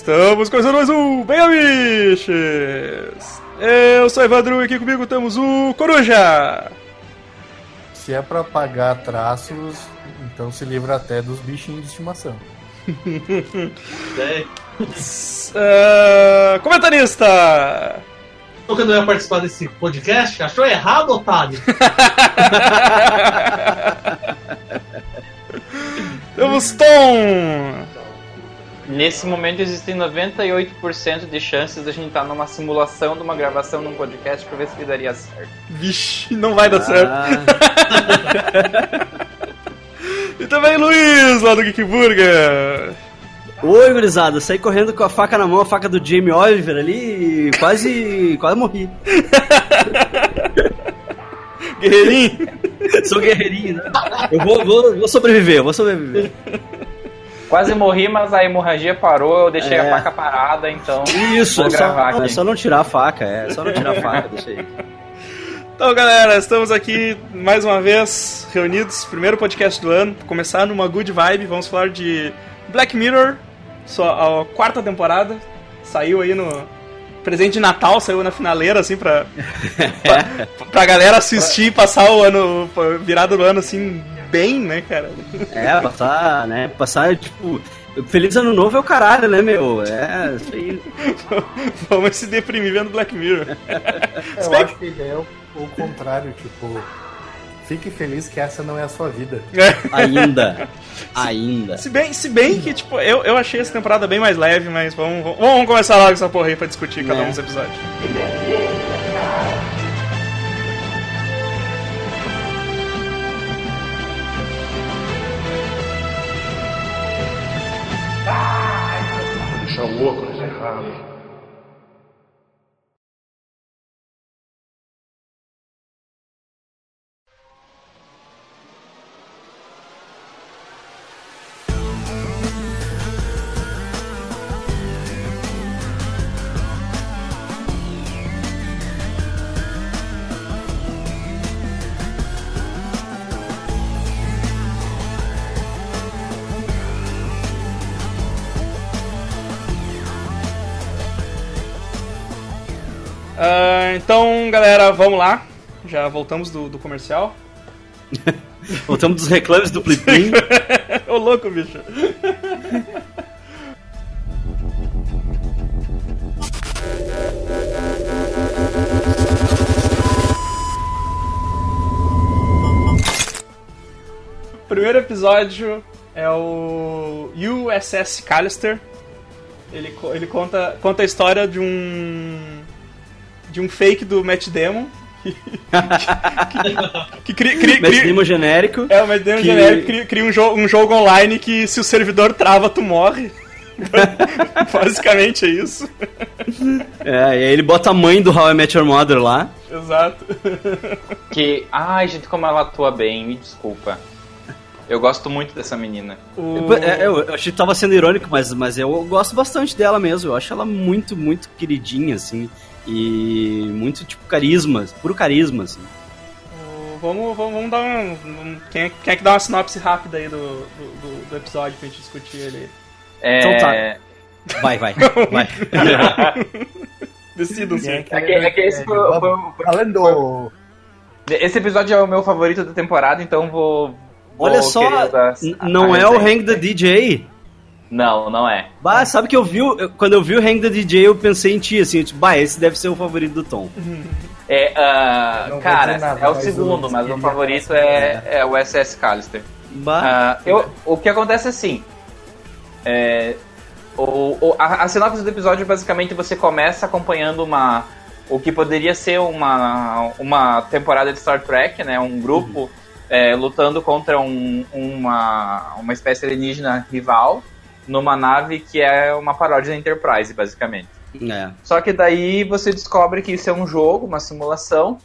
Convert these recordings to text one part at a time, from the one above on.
Estamos começando mais um Bem Amiches! Eu sou o Evandro e aqui comigo temos o Coruja! Se é pra pagar traços, então se livra até dos bichinhos de estimação. uh, comentarista! Nunca não ia participar desse podcast? Achou errado, otário? temos Tom! Nesse momento existem 98% de chances de a gente estar numa simulação de uma gravação de um podcast pra ver se daria certo. Vixe, não vai dar ah. certo. e também Luiz, lá do Geek Burger. Oi, gurizada, saí correndo com a faca na mão, a faca do Jamie Oliver ali e quase, quase morri. guerreirinho? Sou guerreirinho, né? Eu vou, vou, vou sobreviver, eu vou sobreviver. Quase morri, mas a hemorragia parou, eu deixei é. a faca parada, então. Isso, é só, é só não tirar a faca, é só não tirar a faca, deixa aí. Então, galera, estamos aqui mais uma vez reunidos, primeiro podcast do ano, começar numa good vibe. Vamos falar de Black Mirror, sua a quarta temporada. Saiu aí no presente de Natal, saiu na finaleira, assim, pra, pra, pra galera assistir e passar o ano, virado do ano, assim, bem, né, cara? É, passar, né? Passar, tipo. Feliz ano novo é o caralho, né, meu? É, isso aí. Vamos se deprimir vendo Black Mirror. Eu acho que é o, o contrário, tipo. Fique feliz que essa não é a sua vida. Ainda. Ainda. Se bem, se bem que, tipo, eu, eu achei essa temporada bem mais leve, mas vamos, vamos, vamos começar logo essa porra aí pra discutir cada é. um dos episódios. Deixar o óculos errado. Então, galera, vamos lá. Já voltamos do, do comercial. voltamos dos reclames do Pliplim. Ô louco, bicho. O primeiro episódio é o USS Callister. Ele, ele conta, conta a história de um de um fake do Matt Damon. que, que, cria, cria, Matt Damon genérico. É, o Matt Damon que... genérico cria, cria um, jo um jogo online que se o servidor trava, tu morre. Basicamente é isso. É, e aí ele bota a mãe do How I Met Your Mother lá. Exato. Que, ai, gente, como ela atua bem, me desculpa. Eu gosto muito dessa menina. O... É, eu, eu achei que tava sendo irônico, mas, mas eu gosto bastante dela mesmo. Eu acho ela muito, muito queridinha, assim. E muito, tipo, carisma, puro carisma, assim. Vamos, vamos, vamos dar um. Quem é, quem é que dá uma sinopse rápida aí do, do, do episódio pra gente discutir ele? É... Então tá. Vai, vai, vai. Decidam-se. É, é, que, é que esse foi, foi, foi, Falando! Esse episódio é o meu favorito da temporada, então vou. vou Olha só, não é o Hang the DJ? Não, não é. Bah, sabe que eu vi, quando eu vi o Hang the DJ, eu pensei em ti, assim, tipo, bah, esse deve ser o favorito do Tom. É, uh, cara, nada, é o segundo, mas o favorito é, é o SS Callister. Bah. Uh, eu, o que acontece é assim, é, o, o, a, a sinopse do episódio, basicamente, você começa acompanhando uma o que poderia ser uma, uma temporada de Star Trek, né? Um grupo uhum. é, lutando contra um, uma, uma espécie alienígena rival numa nave que é uma paródia da Enterprise, basicamente. É. Só que daí você descobre que isso é um jogo, uma simulação,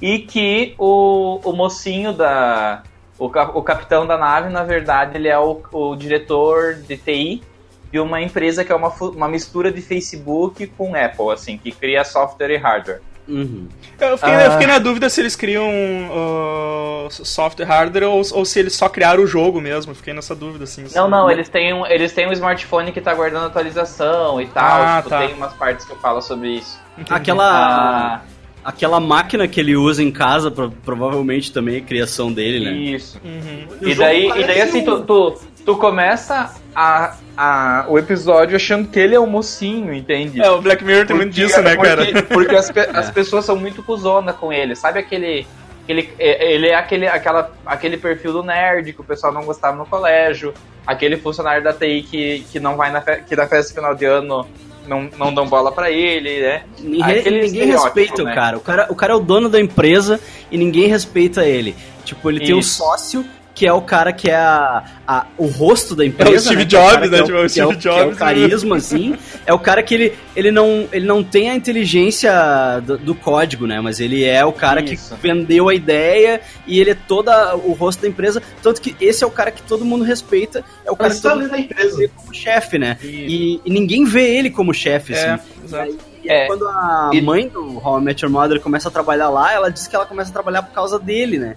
e que o, o mocinho da. O, o capitão da nave, na verdade, ele é o, o diretor de TI de uma empresa que é uma, uma mistura de Facebook com Apple, assim, que cria software e hardware. Uhum. Eu, fiquei, ah. eu, fiquei, na dúvida se eles criam uh, software hardware ou, ou, se eles só criaram o jogo mesmo. fiquei nessa dúvida, assim. Não, não, eles têm, um, eles têm um smartphone que tá guardando atualização e tal. Ah, tipo, tá. Tem umas partes que eu falo sobre isso. Aquela. Ah, aquela máquina que ele usa em casa, provavelmente também é criação dele, né? Isso. Uhum. E, daí, e daí assim, tu, tu, tu começa a, a, o episódio achando que ele é o mocinho, entende? É, o Black Mirror tem muito disso, né, porque, cara? Porque as, as pessoas são muito cuzona com ele. Sabe aquele. Ele, é, ele é aquele, aquela, aquele perfil do nerd que o pessoal não gostava no colégio, aquele funcionário da TI que, que não vai na, fe, que na festa final de ano não, não dão bola para ele, né? Ninguém, ninguém respeita né? o cara. o cara. O cara é o dono da empresa e ninguém respeita ele. Tipo, ele Isso. tem um sócio que é o cara que é a, a, o rosto da empresa. É o Steve né? Jobs, né? É tipo, o Steve Jobs. É o, é carisma, assim. É o cara que ele, ele, não, ele não tem a inteligência do, do código, né? Mas ele é o cara Isso. que vendeu a ideia e ele é toda o rosto da empresa. Tanto que esse é o cara que todo mundo respeita. É o cara Mas que todo mundo da empresa. como chefe, né? E, e, ninguém vê ele como chefe, é, assim. Exato. E é, quando a mãe do How I Met Your Mother começa a trabalhar lá, ela diz que ela começa a trabalhar por causa dele, né?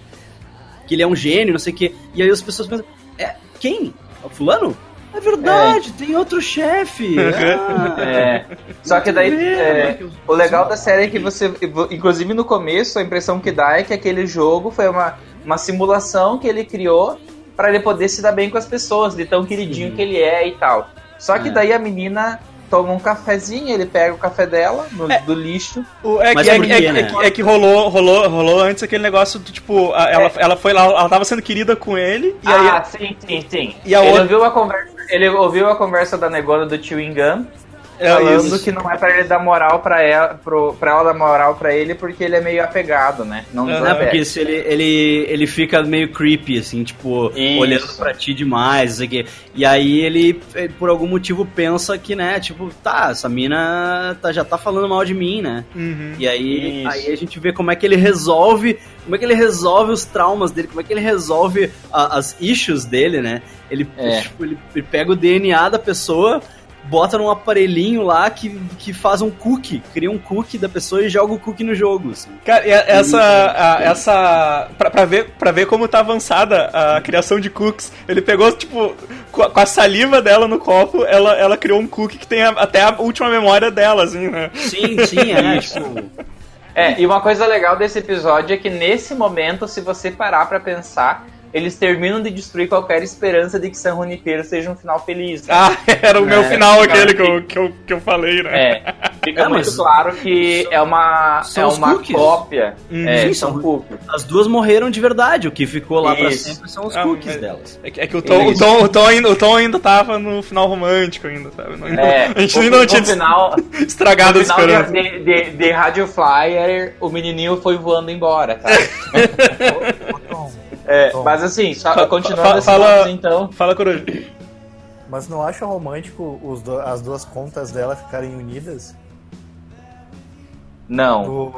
Que ele é um gênio, não sei o quê. E aí as pessoas pensam, é, quem? É o fulano? É verdade, é. tem outro chefe. Ah, é. Só que daí, é, o legal da série é que você, inclusive no começo, a impressão que dá é que aquele jogo foi uma, uma simulação que ele criou para ele poder se dar bem com as pessoas, de tão queridinho Sim. que ele é e tal. Só que é. daí a menina toma um cafezinho, ele pega o café dela no, é, do lixo. O, é, que, é, é, é, né? é, que rolou, rolou, rolou antes aquele negócio do tipo, a, ela, ela foi lá, ela tava sendo querida com ele. E ah, aí, sim, sim, sim. E a ele, outra... ouviu a conversa, ele ouviu a conversa da negona do Chewing Gum é falando isso. que não é pra ele dar moral pra ela, pro, pra ela dar moral pra ele porque ele é meio apegado, né? Não é, porque se ele, ele, ele fica meio creepy, assim, tipo, isso. olhando pra ti demais, não sei E aí ele, por algum motivo, pensa que, né, tipo, tá, essa mina tá, já tá falando mal de mim, né? Uhum. E aí, aí a gente vê como é que ele resolve, como é que ele resolve os traumas dele, como é que ele resolve a, as issues dele, né? Ele, é. tipo, ele, ele pega o DNA da pessoa bota num aparelhinho lá que, que faz um cookie, cria um cookie da pessoa e joga o cookie no jogo. Assim. Cara, essa. A, essa pra, pra, ver, pra ver como tá avançada a criação de cookies, ele pegou, tipo, com a, saliva dela no copo, ela, ela criou um cookie que tem a, até a última memória dela, assim, né? Sim, sim, é, tipo. É, e uma coisa legal desse episódio é que nesse momento, se você parar para pensar, eles terminam de destruir qualquer esperança de que San Junipero seja um final feliz. Né? Ah, era o meu é, final aquele que eu, que, eu, que eu falei, né? É, fica é, muito claro que é uma, é uma cookies. cópia. Hum, é, sim, são, cookies. As duas morreram de verdade, o que ficou lá Isso. pra sempre são os ah, cookies delas. É, é, que o Tom, o, Tom, o, Tom ainda, o Tom ainda tava no final romântico ainda, sabe? Não, é, a gente ainda não tinha final, estragado a esperança. De, de, de Radio Flyer, o menininho foi voando embora, tá? É, mas assim, só, continuando esse fala, então. Fala, Coruja. Mas não acha romântico os do, as duas contas dela ficarem unidas? Não. Do,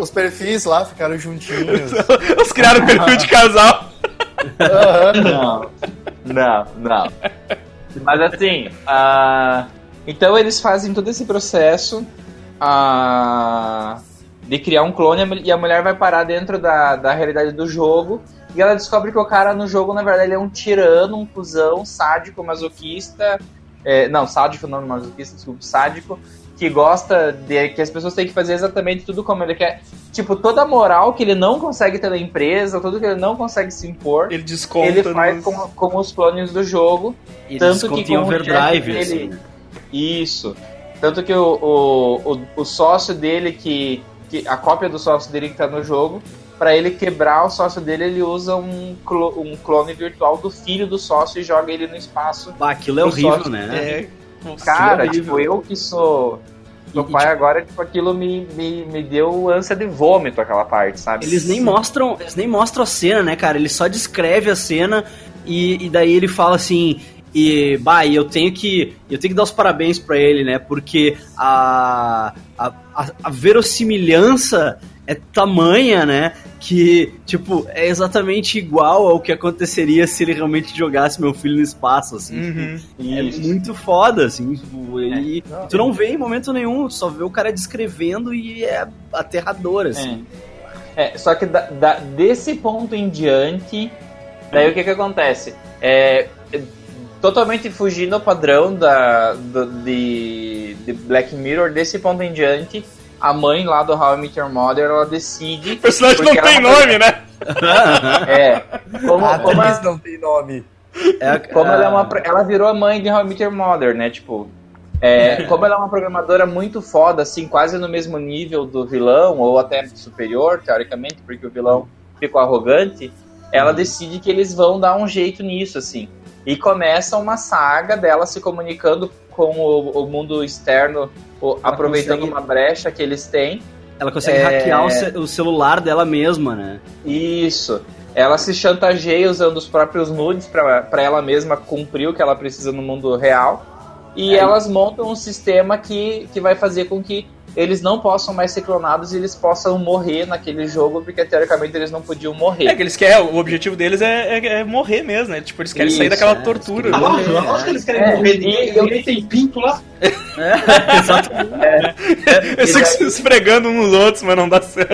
os perfis lá ficaram juntinhos. Os criaram perfil de casal. Não, não, não. Mas assim, uh, então eles fazem todo esse processo. Uh, de criar um clone e a mulher vai parar dentro da, da realidade do jogo e ela descobre que o cara no jogo, na verdade, ele é um tirano, um cuzão, sádico, masoquista. É, não, sádico não, masoquista, desculpa, sádico, que gosta de que as pessoas têm que fazer exatamente tudo como ele quer. Tipo, toda a moral que ele não consegue ter na empresa, tudo que ele não consegue se impor, ele desconta. Ele faz nos... com, com os clones do jogo. Ele tanto que com overdrive, ele... assim. Isso. Tanto que o, o, o, o sócio dele que que a cópia do sócio dele que tá no jogo. Para ele quebrar o sócio dele, ele usa um, clo um clone virtual do filho do sócio e joga ele no espaço. Bah, aquilo é horrível, sócio. né? É, cara, é tipo, eu que sou meu pai agora, tipo, aquilo me, me, me deu ânsia de vômito, aquela parte, sabe? Eles nem mostram, eles nem mostram a cena, né, cara? Ele só descreve a cena e, e daí ele fala assim. E, bah, eu tenho que. Eu tenho que dar os parabéns para ele, né? Porque a, a, a, a verossimilhança é tamanha, né? que, tipo, é exatamente igual ao que aconteceria se ele realmente jogasse meu filho no espaço, assim. Uhum. Tipo, é muito foda, assim. Tipo, e é. tu não vê em momento nenhum, tu só vê o cara descrevendo e é aterrador, assim. É, é só que da, da, desse ponto em diante, daí o que que acontece? É, totalmente fugindo ao padrão da, do, de, de Black Mirror, desse ponto em diante, a mãe lá do How I Met Your Mother, ela decide... O personagem não tem nome, né? é. Como, a como a... não tem nome. É, como ela é uma... Ela virou a mãe de How I Met Your Mother, né? Tipo... É, como ela é uma programadora muito foda, assim, quase no mesmo nível do vilão, ou até superior, teoricamente, porque o vilão ficou arrogante, ela uhum. decide que eles vão dar um jeito nisso, assim. E começa uma saga dela se comunicando com o, o mundo externo, o, aproveitando consegue... uma brecha que eles têm. Ela consegue é... hackear o, o, celular dela mesma, né? Isso. Ela se chantageia usando os próprios nudes para ela mesma cumprir o que ela precisa no mundo real. E é. elas montam um sistema que, que vai fazer com que eles não possam mais ser clonados e eles possam morrer naquele jogo, porque teoricamente eles não podiam morrer. É que eles querem, o objetivo deles é, é, é morrer mesmo, né? Tipo, eles querem Isso, sair daquela é, tortura. Ah, lógico que eles querem é, morrer, ninguém, ninguém tem pinto lá. É, exatamente. É, Eles ficam se esfregando uns nos outros, mas não dá certo.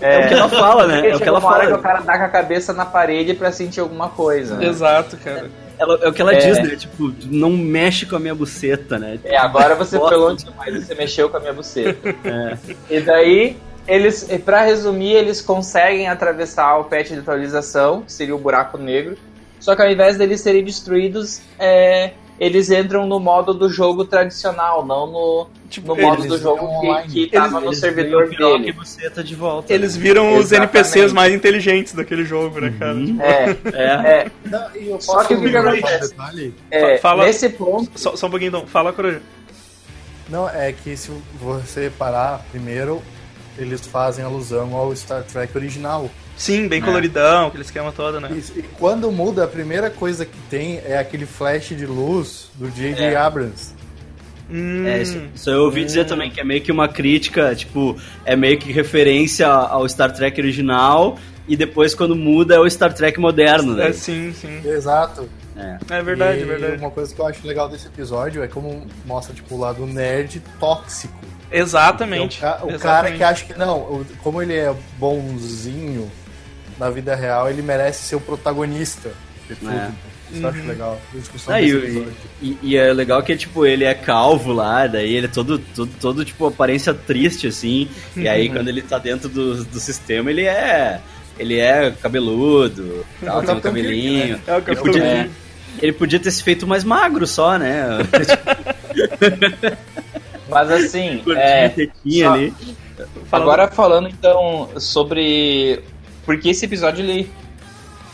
É, o que ela fala, né? É o que ela fala. que o cara dá com a cabeça na parede pra sentir alguma coisa. Né? Exato, cara. Ela, é o que ela é. diz, né? Tipo, não mexe com a minha buceta, né? É, agora você pelou demais, você mexeu com a minha buceta. É. E daí, eles, pra resumir, eles conseguem atravessar o patch de atualização, que seria o buraco negro. Só que ao invés deles serem destruídos, é, eles entram no modo do jogo tradicional, não no, tipo, no modo do jogo que, que tava eles, no servidor dele. Tá de volta, eles né? viram os NPCs mais inteligentes daquele jogo, né, cara? Uhum. É, é. é. Não, só que o que acontece? É, fala, nesse ponto... Só, só um pouquinho, então. Fala, Coruja. Não, é que se você parar primeiro, eles fazem alusão ao Star Trek original. Sim, bem é. coloridão, aquele esquema todo, né? Isso. E quando muda, a primeira coisa que tem é aquele flash de luz do J.J. É. Abrams. Hum. É, isso, isso, eu ouvi hum. dizer também que é meio que uma crítica, tipo, é meio que referência ao Star Trek original e depois quando muda é o Star Trek moderno, né? É, sim, sim. Exato. É, é verdade, e é verdade. Uma coisa que eu acho legal desse episódio é como mostra, tipo, o lado nerd tóxico. Exatamente. o, ca o Exatamente. cara que acha que, não, como ele é bonzinho na vida real, ele merece ser o protagonista de tudo. É. Isso eu acho uhum. legal. Discussão ah, e, e, e, é legal que tipo, ele é calvo lá, daí ele é todo, todo, todo tipo, aparência triste, assim. E aí, uhum. quando ele tá dentro do, do sistema, ele é. Ele é cabeludo, tal, tem um cabelinho. Né? É o ele, podia, é, ele podia ter se feito mais magro só, né? Mas assim. é, só, ali. Agora falando então sobre porque esse episódio, ele.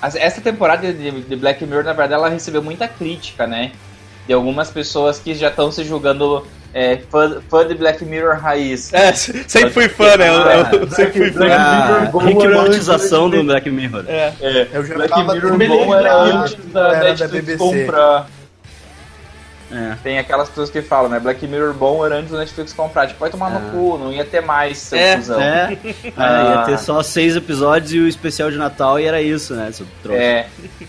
Essa temporada de Black Mirror, na verdade, ela recebeu muita crítica, né? De algumas pessoas que já estão se julgando é, fã, fã de Black Mirror raiz. É, sempre fui fã, né? Eu, eu sempre fui fã. Ah, Rickmortização do Black Mirror. É. é. Eu já Black Mirror bom era antes da Netflix comprar. É. Tem aquelas pessoas que falam, né? Black Mirror bom era antes do Netflix comprar. Tipo, vai tomar é. no cu, não ia ter mais, seu é, cuzão. É. Ah. ia ter só seis episódios e o especial de Natal e era isso, né? É.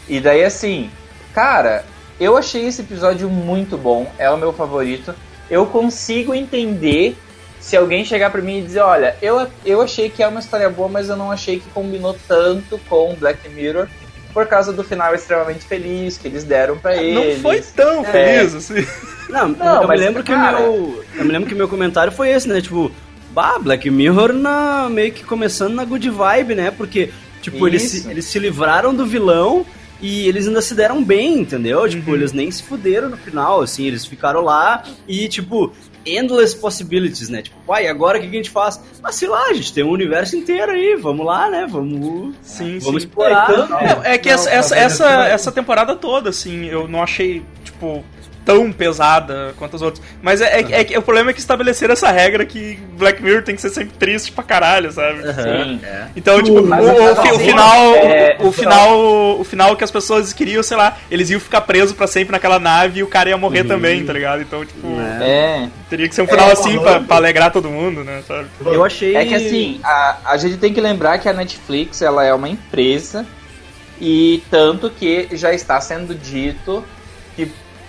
E daí, assim, cara, eu achei esse episódio muito bom. É o meu favorito. Eu consigo entender se alguém chegar para mim e dizer, olha, eu, eu achei que é uma história boa, mas eu não achei que combinou tanto com Black Mirror por causa do final extremamente feliz que eles deram para eles. Não foi tão é. feliz assim. Não, não eu, me lembro cara... que meu, eu me lembro que meu comentário foi esse, né? Tipo, bah, Black Mirror na, meio que começando na good vibe, né? Porque, tipo, eles se, eles se livraram do vilão e eles ainda se deram bem, entendeu? Tipo, uhum. eles nem se fuderam no final, assim, eles ficaram lá e, tipo, endless possibilities, né? Tipo, pai, agora o que a gente faz? Mas sei lá, a gente tem um universo inteiro aí, vamos lá, né? Vamos, sim, vamos sim. explorar. É, então, é, é que não, essa, essa, essa, essa temporada toda, assim, eu não achei, tipo, tão pesada quanto as outras. Mas é, é, é, é, o problema é que estabeleceram essa regra que Black Mirror tem que ser sempre triste pra caralho, sabe? Sim. É. Então, tipo, o, o, o, final. É, o, final. O final que as pessoas queriam, sei lá, eles iam ficar presos pra sempre naquela nave e o cara ia morrer uhum. também, tá ligado? Então, tipo. É. Teria que ser um final assim pra, pra, alegrar todo mundo, né? Sabe? Eu achei. É que assim, a, a gente tem que lembrar que a Netflix ela é uma empresa. E tanto que já está sendo dito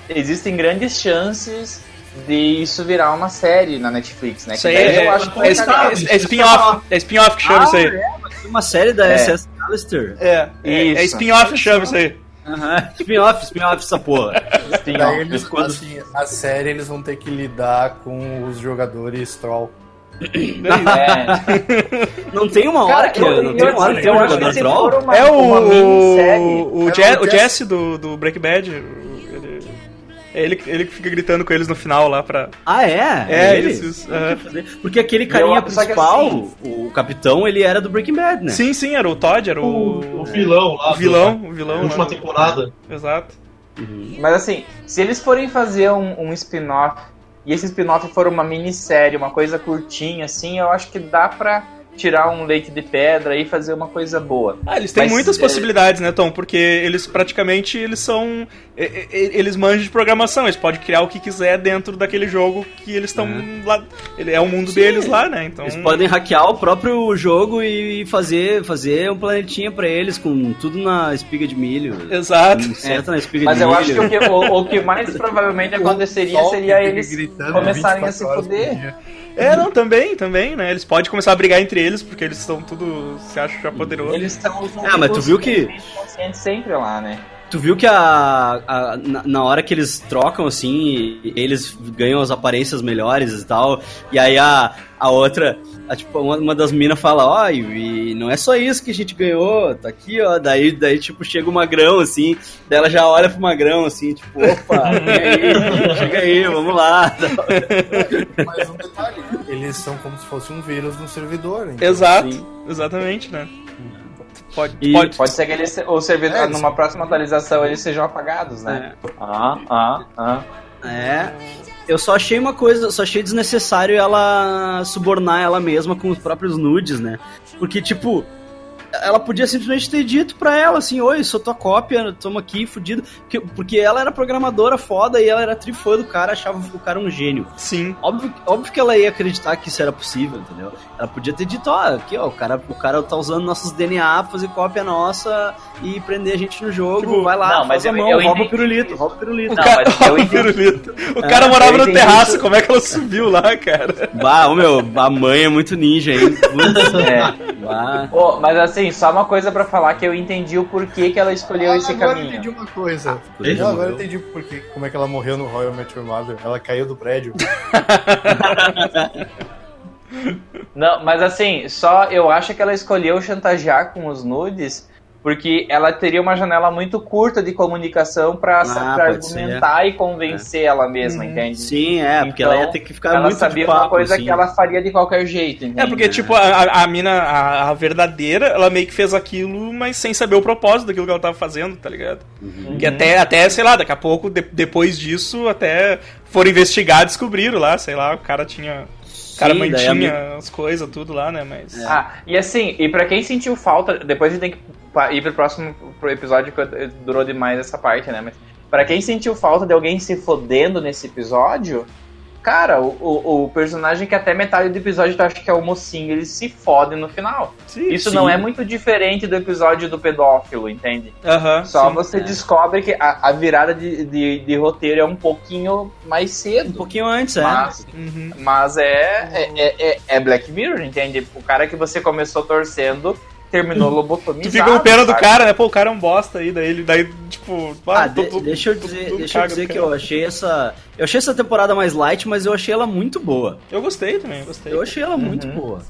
existem grandes chances de isso virar uma série na Netflix, né? Isso aí é, eu acho que é, é, é spin-off, é spin-off que chama ah, isso aí. É, uma série da é. SS Callister. É, é, é spin-off que chama isso aí. Uhum. Spin-off, spin-off essa porra. Spin-off. Eles, quando... assim, a série eles vão ter que lidar com os jogadores troll. É. Não tem uma hora Cara, que eu, não tem uma hora que tem um jogador troll? Uma, é o, o, o, é o Jesse do, do Break Bad. É ele, ele que fica gritando com eles no final lá pra. Ah, é? É, ele? isso. isso. Uhum. Porque aquele carinha principal, assim, o capitão, ele era do Breaking Bad, né? Sim, sim, era o Todd, era o. O, o vilão lá. O vilão, o vilão. última lá. temporada. Exato. Uhum. Mas assim, se eles forem fazer um, um spin-off e esse spin-off for uma minissérie, uma coisa curtinha, assim, eu acho que dá pra tirar um leite de pedra e fazer uma coisa boa. Ah, eles têm Mas, muitas é... possibilidades, né, Tom? Porque eles praticamente eles são eles manjam de programação, eles podem criar o que quiser dentro daquele jogo que eles estão é. lá, é o mundo Sim, deles lá, né? Então eles podem hackear o próprio jogo e fazer fazer um planetinha para eles com tudo na espiga de milho. Exato. Certo é. na espiga Mas de eu milho. acho que o que, o, o que mais provavelmente aconteceria seria eles começarem a se foder. É, não, também, também, né? Eles podem começar a brigar entre eles, porque eles estão tudo. se acham já poderosos. Eles estão. Ah, mas tu viu que. sempre lá, né? Tu viu que a, a na, na, hora que eles trocam, assim, eles ganham as aparências melhores e tal, e aí a, a outra, a, tipo, uma, uma das minas fala, ó, oh, e, e não é só isso que a gente ganhou, tá aqui, ó, daí, daí tipo, chega o Magrão, assim, daí ela já olha pro Magrão, assim, tipo, opa, aí, chega aí, vamos lá. Mas um detalhe, eles são como se fosse um vírus no servidor. Então, Exato, assim. exatamente, né? Pode, e pode, pode ser que eles, o servidor, é, numa próxima atualização eles sejam apagados, né? É. Ah, ah, ah. É. Eu só achei uma coisa, só achei desnecessário ela subornar ela mesma com os próprios nudes, né? Porque, tipo, ela podia simplesmente ter dito pra ela assim, oi, sou tua cópia, toma aqui, fudido. Porque, porque ela era programadora foda e ela era trifã do cara, achava o cara um gênio. Sim. Óbvio, óbvio que ela ia acreditar que isso era possível, entendeu? Ela podia ter dito, ó, oh, aqui, ó, o cara, o cara tá usando nossos DNA pra fazer cópia nossa e prender a gente no jogo, tipo, vai lá, não, faz a mão, eu rouba o pirulito, rouba o pirulito. O não, cara, mas eu pirulito. O é, cara morava no terraço, isso. como é que ela subiu lá, cara? Bah, ô meu, a mãe é muito ninja, hein? Putz, é. Bah. Oh, mas assim, só uma coisa pra falar que eu entendi o porquê que ela escolheu ah, esse agora caminho. Agora eu entendi uma coisa. Ah, não, agora eu entendi porque, como é que ela morreu no Royal Met Your Mother. Ela caiu do prédio. Não, mas assim, só eu acho que ela escolheu chantagear com os nudes porque ela teria uma janela muito curta de comunicação para ah, argumentar ser. e convencer é. ela mesma, hum, entende? Sim, é, porque então, ela ia ter que ficar ela muito sabia papo, uma coisa assim. que ela faria de qualquer jeito, entende? É, porque, tipo, a, a mina, a, a, verdadeira, ela meio que fez aquilo, mas sem saber o propósito daquilo que ela tava fazendo, tá ligado? Uhum. Que até, até, sei lá, daqui a pouco, de, depois disso, até foram investigar, descobriram lá, sei lá, o cara tinha o cara mantinha as coisas, tudo lá, né? Mas. É. Ah, e assim, e pra quem sentiu falta, depois a gente tem que ir pro próximo pro episódio que durou demais essa parte, né? Mas para quem sentiu falta de alguém se fodendo nesse episódio, cara, o, o, o, personagem que até metade do episódio tu acha que é o mocinho, ele se fode no final. Sim, Isso sim. não é muito diferente do episódio do pedófilo, entende? Uhum, Só sim, você é. descobre que a, a virada de, de, de, roteiro é um pouquinho mais cedo. Um pouquinho antes, é. mas, é. Uhum. Mas é, é, é, é Black Mirror, entende? O cara que você começou torcendo terminou lobotomizado. Tu fica com pena do cara, né? Pô, o cara é um bosta aí, daí ele, daí, tipo. Ah, de, deixa eu dizer, deixa eu dizer que eu achei essa. Eu achei essa temporada mais light, mas eu achei ela muito boa. Eu gostei também, eu gostei. Eu achei ela uhum. muito boa.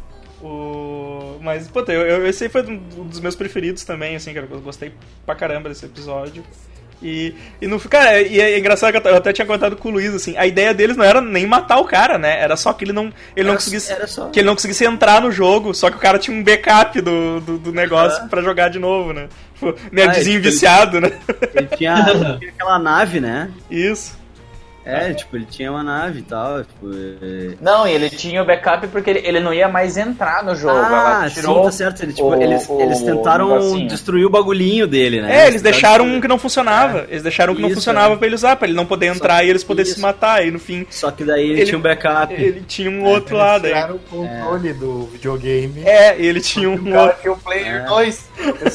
O... Mas, puta, eu, eu, esse aí foi um dos meus preferidos também, assim, cara. Eu gostei pra caramba desse episódio. E, e no, cara, e é engraçado que eu até tinha contado com o Luiz, assim, a ideia deles não era nem matar o cara, né? Era só que ele não, ele não conseguisse. Que ele não conseguisse entrar no jogo, só que o cara tinha um backup do, do, do negócio ah. para jogar de novo, né? Tipo, nerdzinho ah, viciado, ele, né? Ele tinha, ele tinha aquela nave, né? Isso. É, tipo, ele tinha uma nave e tal, tipo... É... Não, e ele tinha o backup porque ele, ele não ia mais entrar no jogo. Ah, tirou sim, tá certo. Ele, tipo, o, eles, o, eles tentaram destruir o bagulhinho dele, né? É, eles deixaram um que não funcionava. É. Eles deixaram um que não funcionava é. pra ele usar, pra ele não poder entrar e eles poderem se matar. E no fim... Só que daí ele, ele tinha um backup. Ele tinha um é, outro lado. Eles tiraram o controle do videogame. É, ele tinha um outro... Tinha o Player 2.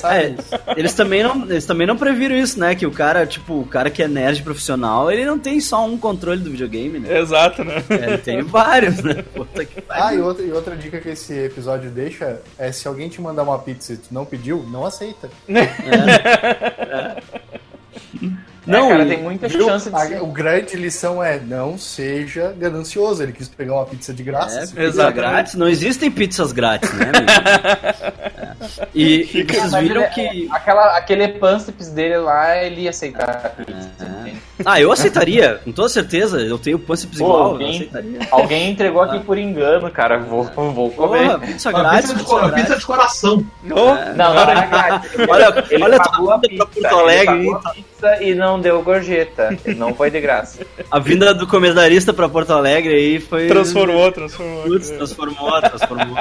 É, eles também não eles também não previram isso, né? Que o cara, tipo, o cara que é nerd profissional, ele não tem só um controle do videogame, né? Exato, né? É, tem vários, né? ah, e outra, e outra dica que esse episódio deixa é se alguém te mandar uma pizza e tu não pediu, não aceita. É. é. Não, é, cara, tem muita viu? chance de a, ser. O grande lição é não seja ganancioso. Ele quis pegar uma pizza de graça. É, pizza grátis. Não existem pizzas grátis, né. E, e vocês viram que. Aquela, aquele pânceps dele lá, ele ia aceitar a pizza. É. Ah, eu aceitaria, com toda certeza. Eu tenho pânceps Pô, igual. Alguém, alguém entregou aqui por engano, cara. Vou, vou comer. Porra, pizza grátis. Pizza de, pizza de coração. Não, não, não, não, não, Olha, ele olha pagou a pizza, Porto Alegre. Ele pagou a pizza e não deu gorjeta. Não foi de graça. A vinda do comentarista pra Porto Alegre aí foi. Transformou, transformou. Putz, transformou, transformou.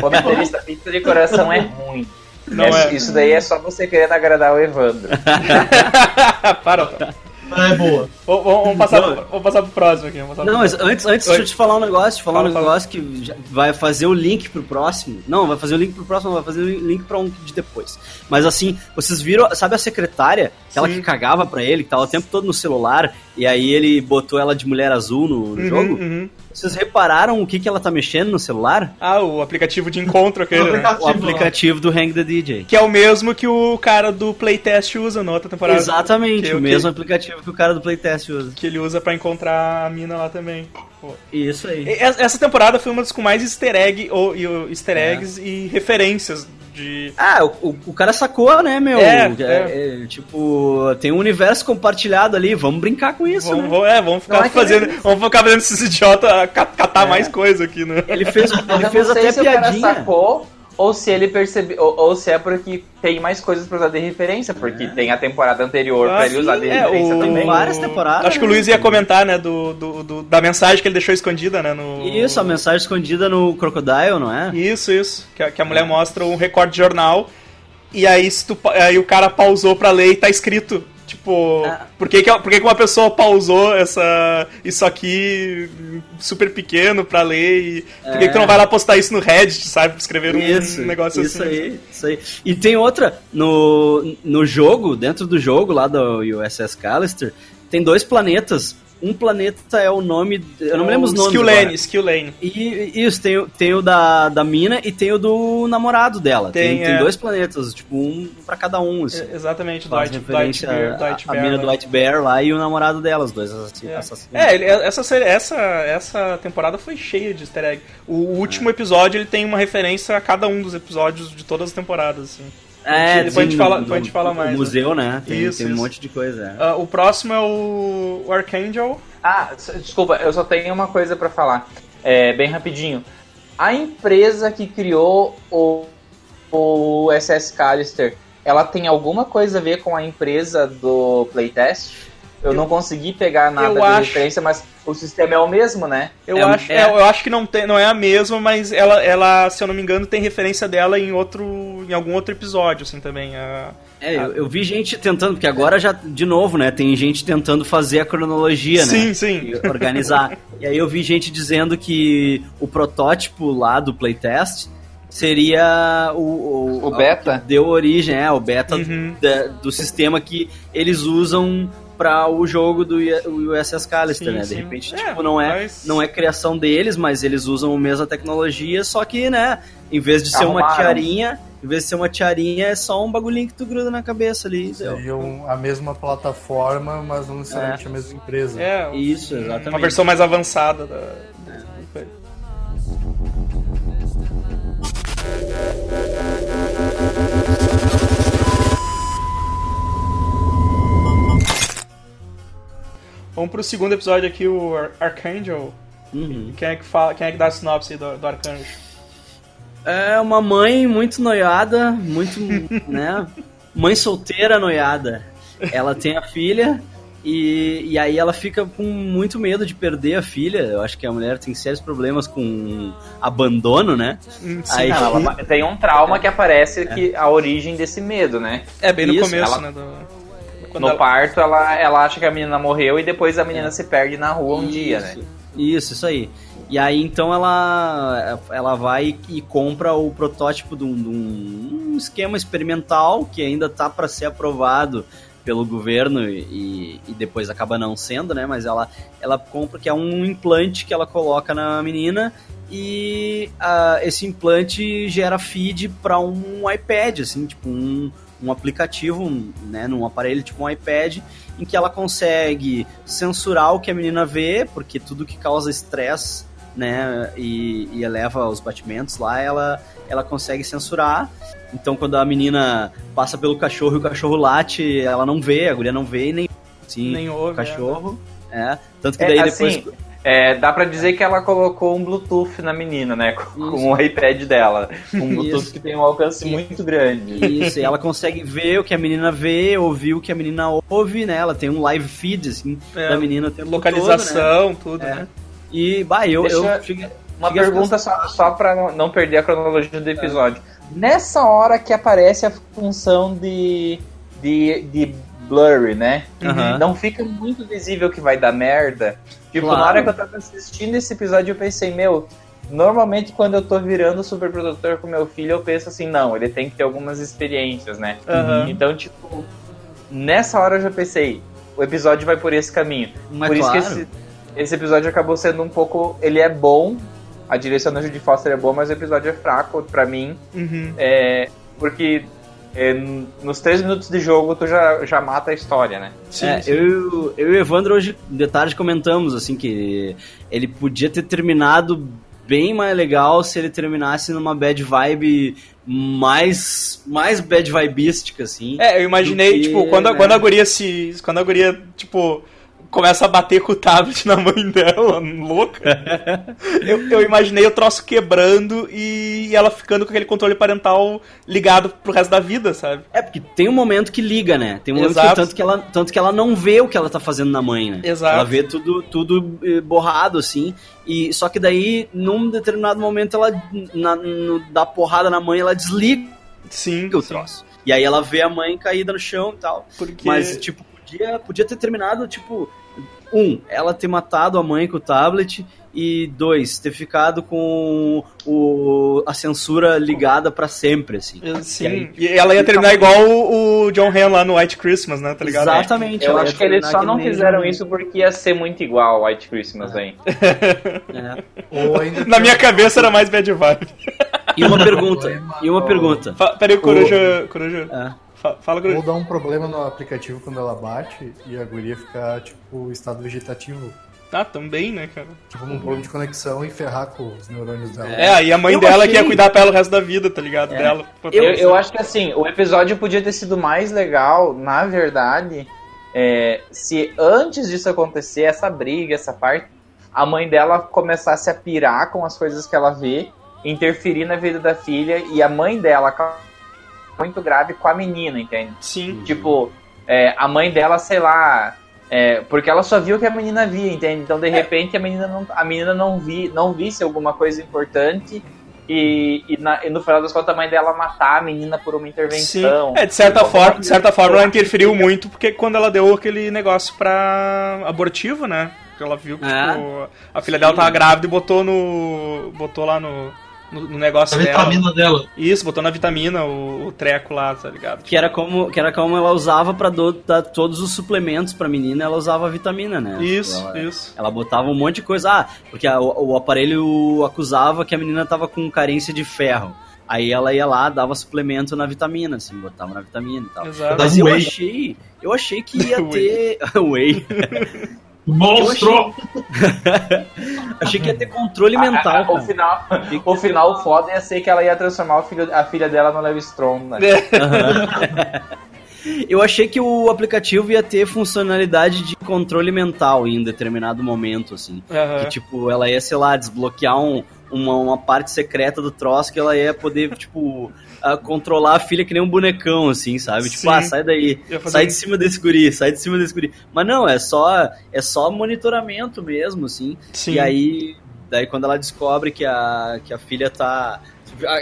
Comentarista, pizza de coração é ruim. Não é, é. Isso daí é só você querendo agradar o Evandro. Para. É boa. Vamos, passar, pro, vamos passar pro próximo aqui. Não, pro mas antes, antes deixa eu te falar um negócio, te falar fala, um negócio fala. que vai fazer o link pro próximo. Não, vai fazer o link pro próximo, vai fazer o link pra um de depois. Mas assim, vocês viram, sabe a secretária? Aquela Sim. que cagava pra ele, que tava o tempo todo no celular, e aí ele botou ela de mulher azul no, no uhum, jogo? Uhum. Vocês repararam o que, que ela tá mexendo no celular? Ah, o aplicativo de encontro aquele. o, né? aplicativo, o aplicativo do Hang the DJ. Que é o mesmo que o cara do Playtest usa na outra temporada. Exatamente, que, o mesmo que, aplicativo que o cara do Playtest usa. Que ele usa para encontrar a mina lá também. Pô. Isso aí. Essa temporada foi uma das com mais easter egg ou, easter é. eggs é. e referências de. Ah, o, o cara sacou, né, meu? É, é. é, tipo, tem um universo compartilhado ali, vamos brincar com isso, vamos, né? Vamos, é, vamos ficar é fazendo. Ele... Vamos ficar fazendo esses idiotas catar mais coisa aqui, né? Ele fez, ele fez até piadinha. O cara sacou ou se ele percebe ou, ou, se é porque tem mais coisas pra usar de referência, porque é. tem a temporada anterior ah, pra ele usar de é, referência o... também. Várias temporadas. Acho que o Luiz ia comentar, né, do, do, do, da mensagem que ele deixou escondida, né, no... Isso, a mensagem escondida no Crocodile, não é? Isso, isso, que a, que a mulher mostra um recorte de jornal e aí, tu, aí o cara pausou pra ler e tá escrito Tipo, ah. por, que, que, por que, que uma pessoa pausou essa, isso aqui super pequeno pra ler? E por que, que tu não é. vai lá postar isso no Reddit, sabe? Escrever isso, um negócio isso assim. Aí, isso aí. E tem outra, no, no jogo, dentro do jogo lá do USS Callister, tem dois planetas um planeta é o nome. Eu não me lembro os nomes. Skill Lane, Skill Lane. E isso, tem, tem o da, da mina e tem o do namorado dela. Tem, tem, é... tem dois planetas, tipo, um pra cada um. Assim. É, exatamente, do White, Bear, a, a, mina do White Bear lá e o namorado dela, os dois assassinos. É, é essa, essa, essa temporada foi cheia de easter egg. O último é. episódio ele tem uma referência a cada um dos episódios de todas as temporadas, assim. É, depois, sim, a gente fala, depois a gente fala mais. museu, né? né? Tem, isso, tem um monte de coisa. É. Uh, o próximo é o, o Archangel. Ah, desculpa, eu só tenho uma coisa para falar. É, bem rapidinho. A empresa que criou o, o SS Callister, ela tem alguma coisa a ver com a empresa do playtest? Eu, eu não consegui pegar nada de acho... referência, mas o sistema é o mesmo, né? Eu, é, acho, é. eu acho que não, tem, não é a mesma, mas ela, ela, se eu não me engano, tem referência dela em outro. em algum outro episódio, assim, também. A, é, eu, eu, vi gente tentando, porque agora já, de novo, né, tem gente tentando fazer a cronologia, sim, né? Sim, sim. Organizar. e aí eu vi gente dizendo que o protótipo lá do playtest seria o, o, o beta. deu origem, é, o beta uhum. do, do sistema que eles usam para o jogo do USS Callister, sim, né? De repente, é, tipo, não é, mas... não é criação deles, mas eles usam a mesma tecnologia, só que, né, em vez de ser uma tiarinha, em vez de ser uma tiarinha, é só um bagulhinho que tu gruda na cabeça ali. Seriam a mesma plataforma, mas não necessariamente é. a mesma empresa. É, isso, exatamente. Uma versão mais avançada da. Vamos pro segundo episódio aqui, o Archangel. Uhum. Quem é que fala, quem é que dá a sinopse do, do Arcanjo? É uma mãe muito noiada, muito, né? Mãe solteira noiada. Ela tem a filha E, e aí ela fica com muito medo de perder a filha. Eu acho que a mulher tem sérios problemas com abandono, né? Hum, sim, aí, não, ela tem um trauma que aparece é. que a origem desse medo, né? É bem no Isso, começo, ela... né? Do... No ela... parto, ela, ela acha que a menina morreu e depois a menina é. se perde na rua um isso, dia, né? Isso, isso aí. E aí então ela, ela vai e compra o protótipo de um, de um esquema experimental que ainda tá para ser aprovado pelo governo e, e, depois acaba não sendo, né? Mas ela, ela compra que é um implante que ela coloca na menina e uh, esse implante gera feed para um iPad, assim, tipo um, um aplicativo, né, num aparelho tipo um iPad, em que ela consegue censurar o que a menina vê, porque tudo que causa estresse, né, e, e eleva os batimentos lá, ela, ela consegue censurar. Então, quando a menina passa pelo cachorro e o cachorro late, ela não vê, a guria não vê nem, sim, nem ouve o cachorro. É, é. Tanto que daí é, assim, depois. É, dá pra dizer que ela colocou um Bluetooth na menina, né? Com, com o iPad dela. Um Bluetooth Isso. que tem um alcance muito grande. Isso, e ela consegue ver o que a menina vê, ouvir o que a menina ouve, né? Ela tem um live feed, assim, é, da menina. Tem localização, todo, né? tudo, é. né? E, bah, eu, Deixa... eu cheguei, Uma cheguei pergunta só, só pra não perder a cronologia do episódio. Nessa hora que aparece a função de, de, de blurry, né? Uhum. Não fica muito visível que vai dar merda. Tipo, claro. na hora que eu tava assistindo esse episódio, eu pensei, meu, normalmente quando eu tô virando super produtor com meu filho, eu penso assim, não, ele tem que ter algumas experiências, né? Uhum. Então, tipo, nessa hora eu já pensei, o episódio vai por esse caminho. Mas por claro. isso que esse, esse episódio acabou sendo um pouco. Ele é bom, a direção da Judy Foster é boa, mas o episódio é fraco para mim. Uhum. É, porque é, nos três minutos de jogo tu já, já mata a história, né? Sim, é, sim. Eu, eu e o Evandro hoje de tarde comentamos assim que ele podia ter terminado bem mais legal se ele terminasse numa bad vibe mais mais bad vibística assim. É, eu imaginei, que, tipo, quando, né? quando a guria se quando a guria, tipo, começa a bater com o tablet na mãe dela, louca. eu, eu imaginei o troço quebrando e ela ficando com aquele controle parental ligado pro resto da vida, sabe? É, porque tem um momento que liga, né? Tem um momento que tanto, que ela, tanto que ela não vê o que ela tá fazendo na mãe, né? Exato. Ela vê tudo, tudo eh, borrado, assim. E, só que daí, num determinado momento, ela na, no, dá porrada na mãe, ela desliga sim, o troço. Sim. E aí ela vê a mãe caída no chão e tal. Porque... Mas, tipo, podia, podia ter terminado, tipo, um, ela ter matado a mãe com o tablet e dois, ter ficado com o, a censura ligada para sempre, assim. Sim, e, aí, e ela ia terminar igual o, o John Hamm lá no White Christmas, né? Tá ligado? Exatamente. Eu acho que eles só não fizeram isso porque ia ser muito igual White Christmas, é. hein? É. Na minha cabeça era mais bad vibe. E uma pergunta, e uma pergunta. Peraí, Coruja, Coruja. É. Fala, Coruja. Ou dá um problema no aplicativo quando ela bate e a guria ficar, tipo, estado vegetativo. Ah, também, né, cara? Tipo, um problema de conexão e ferrar com os neurônios dela. É, aí a mãe eu dela achei... que ia cuidar pra ela o resto da vida, tá ligado? É. Dela. Eu, eu acho que assim, o episódio podia ter sido mais legal, na verdade, é, se antes disso acontecer, essa briga, essa parte, a mãe dela começasse a pirar com as coisas que ela vê, interferir na vida da filha, e a mãe dela muito grave com a menina, entende? Sim. Tipo, é, a mãe dela, sei lá. É, porque ela só viu o que a menina via, entende? Então, de é. repente, a menina não, a menina não, vi, não visse alguma coisa importante e, e, na, e, no final das contas a mãe dela matar a menina por uma intervenção. Sim. É, de certa forma, de certa forma ela interferiu muito, porque quando ela deu aquele negócio pra abortivo, né? Porque ela viu que é. tipo, a filha Sim. dela tava grávida e botou no. botou lá no no, no negócio a dela. vitamina dela. Isso, botou na vitamina o, o treco lá, tá ligado? Que era como, que era como ela usava pra do, dar todos os suplementos pra menina, ela usava a vitamina, né? Isso, ela, isso. Ela botava um monte de coisa. Ah, porque a, o, o aparelho acusava que a menina tava com carência de ferro. Aí ela ia lá, dava suplemento na vitamina, assim, botava na vitamina e tal. Exato. Mas eu achei, eu achei que ia ter. Whey. Monstro! Achei... que ia ter controle mental. A, a, o, final, o final foda ia ser que ela ia transformar o filho, a filha dela no Levi Strong, né? Eu achei que o aplicativo ia ter funcionalidade de controle mental em determinado momento, assim. Uhum. Que, tipo, ela ia, sei lá, desbloquear um, uma, uma parte secreta do troço que ela ia poder, tipo, a controlar a filha que nem um bonecão, assim, sabe? Tipo, Sim. ah, sai daí, sai de cima desse guri, sai de cima desse guri. Mas não, é só, é só monitoramento mesmo, assim. Sim. E aí, daí quando ela descobre que a, que a filha tá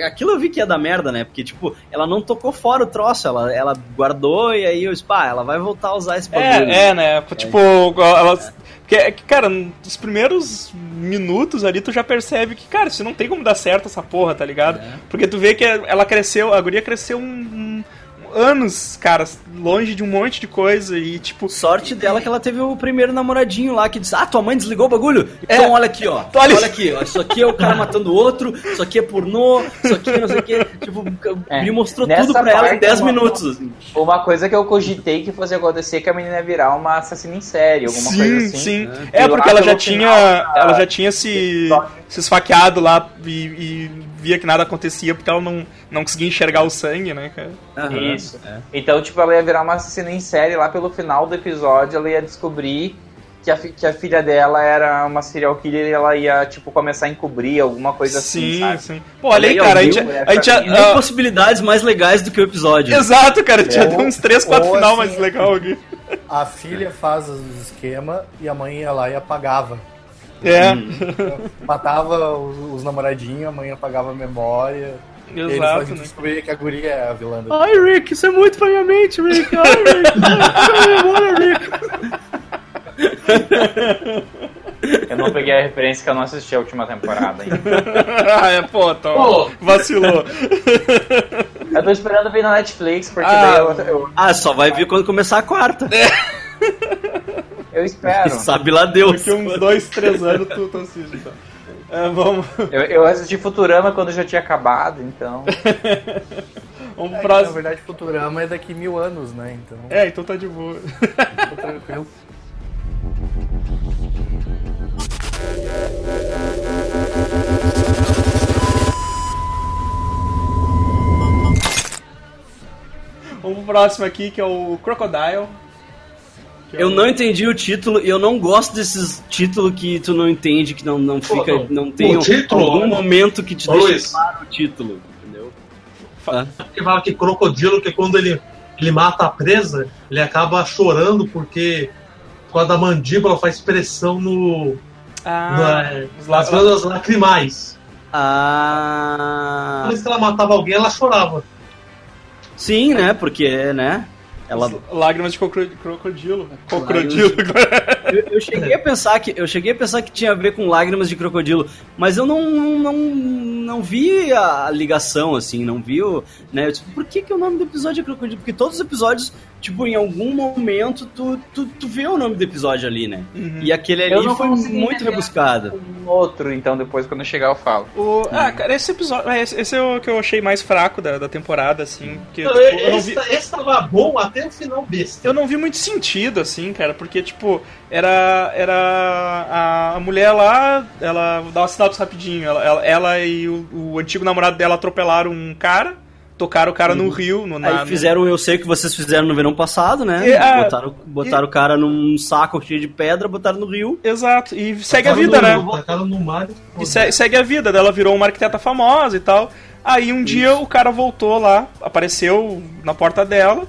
Aquilo eu vi que ia dar merda, né? Porque, tipo, ela não tocou fora o troço, ela, ela guardou e aí eu disse, pá, ela vai voltar a usar esse é, bagulho. É, é né? Tipo, ela. Porque, cara, nos primeiros minutos ali tu já percebe que, cara, isso não tem como dar certo essa porra, tá ligado? É. Porque tu vê que ela cresceu, a guria cresceu um, um anos, cara, longe de um monte de coisa e, tipo. Sorte dela que ela teve o primeiro namoradinho lá que disse: Ah, tua mãe desligou o bagulho? É. Então olha aqui, ó. Olha, olha aqui, ó. Isso aqui é o cara matando o outro, isso aqui é pornô, isso aqui é não sei o que. Tipo, é. me mostrou tudo pra ela em 10 minutos. Assim. Uma coisa que eu cogitei que fosse acontecer é que a menina ia virar uma assassina em série, alguma sim, coisa assim. Sim, sim. É, porque ela já tinha. Final, ela já tinha se, se esfaqueado lá e, e via que nada acontecia porque ela não, não conseguia enxergar o sangue, né, cara? Uhum, Isso. É. Então, tipo, ela ia virar uma assassina em série lá pelo final do episódio, ela ia descobrir que a, que a filha dela era uma serial killer e ela ia, tipo, começar a encobrir alguma coisa sim, assim, Sim, sim. Pô, olha aí, cara, a gente, a gente já... Uh... possibilidades mais legais do que o episódio. Exato, cara, tinha é, uns 3, 4 final assim, mais legal aqui. A filha faz os esquema e a mãe ia lá e apagava. É. Matava os, os namoradinhos, a mãe apagava a memória. Exato, né? descobrir que a guria é a vilã. Ai, Rick, isso é muito pra minha mente, Rick. Ai, Rick, memória, Rick. Eu não peguei a referência que eu não assisti a última temporada ainda. ah, é, pô, tô, pô. vacilou. Eu tô esperando vir na Netflix, porque ah, daí eu, eu... Ah, só vai vir quando começar a quarta. É. Eu espero. Sabe lá Deus. Daqui uns dois, três anos tu, tu assiste, então. É, vamos. Eu, eu, assisti Futurama quando já tinha acabado, então. vamos é, próximo. Na verdade, Futurama é daqui mil anos, né? Então... É, então tá de boa. Tô tranquilo. Vamos pro próximo aqui, que é o Crocodile. Eu não entendi o título e eu não gosto desses títulos que tu não entende, que não, não fica. Pô, não tem um, título, algum momento que te deixa Luiz. claro o título. Entendeu? Fala que fala que crocodilo, que quando ele, ele mata a presa, ele acaba chorando porque por causa da mandíbula faz pressão no. Ah, na, nas glândulas lacrimais. Ah. Por isso que ela matava alguém, ela chorava. Sim, né? Porque, né? Ela... Lágrimas de crocodilo. Crocodilo. Eu, eu, cheguei a pensar que eu cheguei a pensar que tinha a ver com lágrimas de crocodilo, mas eu não, não, não vi a ligação assim, não vi o, né? Tipo, por que que o nome do episódio é crocodilo? Porque todos os episódios tipo, em algum momento tu, tu, tu vê o nome do episódio ali, né? Uhum. E aquele ali foi muito rebuscado. Um outro, então, depois quando eu chegar eu falo. O, ah, cara, esse episódio. É, esse, esse é o que eu achei mais fraco da, da temporada, assim. Que, tipo, eu não vi... Esse tava bom até o final besta. Eu não vi muito sentido, assim, cara, porque, tipo, era. Era. A mulher lá, ela. Dá uma sinopse rapidinho. Ela, ela, ela e o, o antigo namorado dela atropelaram um cara tocaram o cara no uhum. rio. No, na, Aí fizeram, eu sei que vocês fizeram no verão passado, né? E, ah, botaram botaram e... o cara num saco cheio de pedra, botaram no rio. Exato, e segue a vida, no, né? Botaram no mar. E se, segue a vida, ela virou uma arquiteta famosa e tal. Aí um Isso. dia o cara voltou lá, apareceu na porta dela.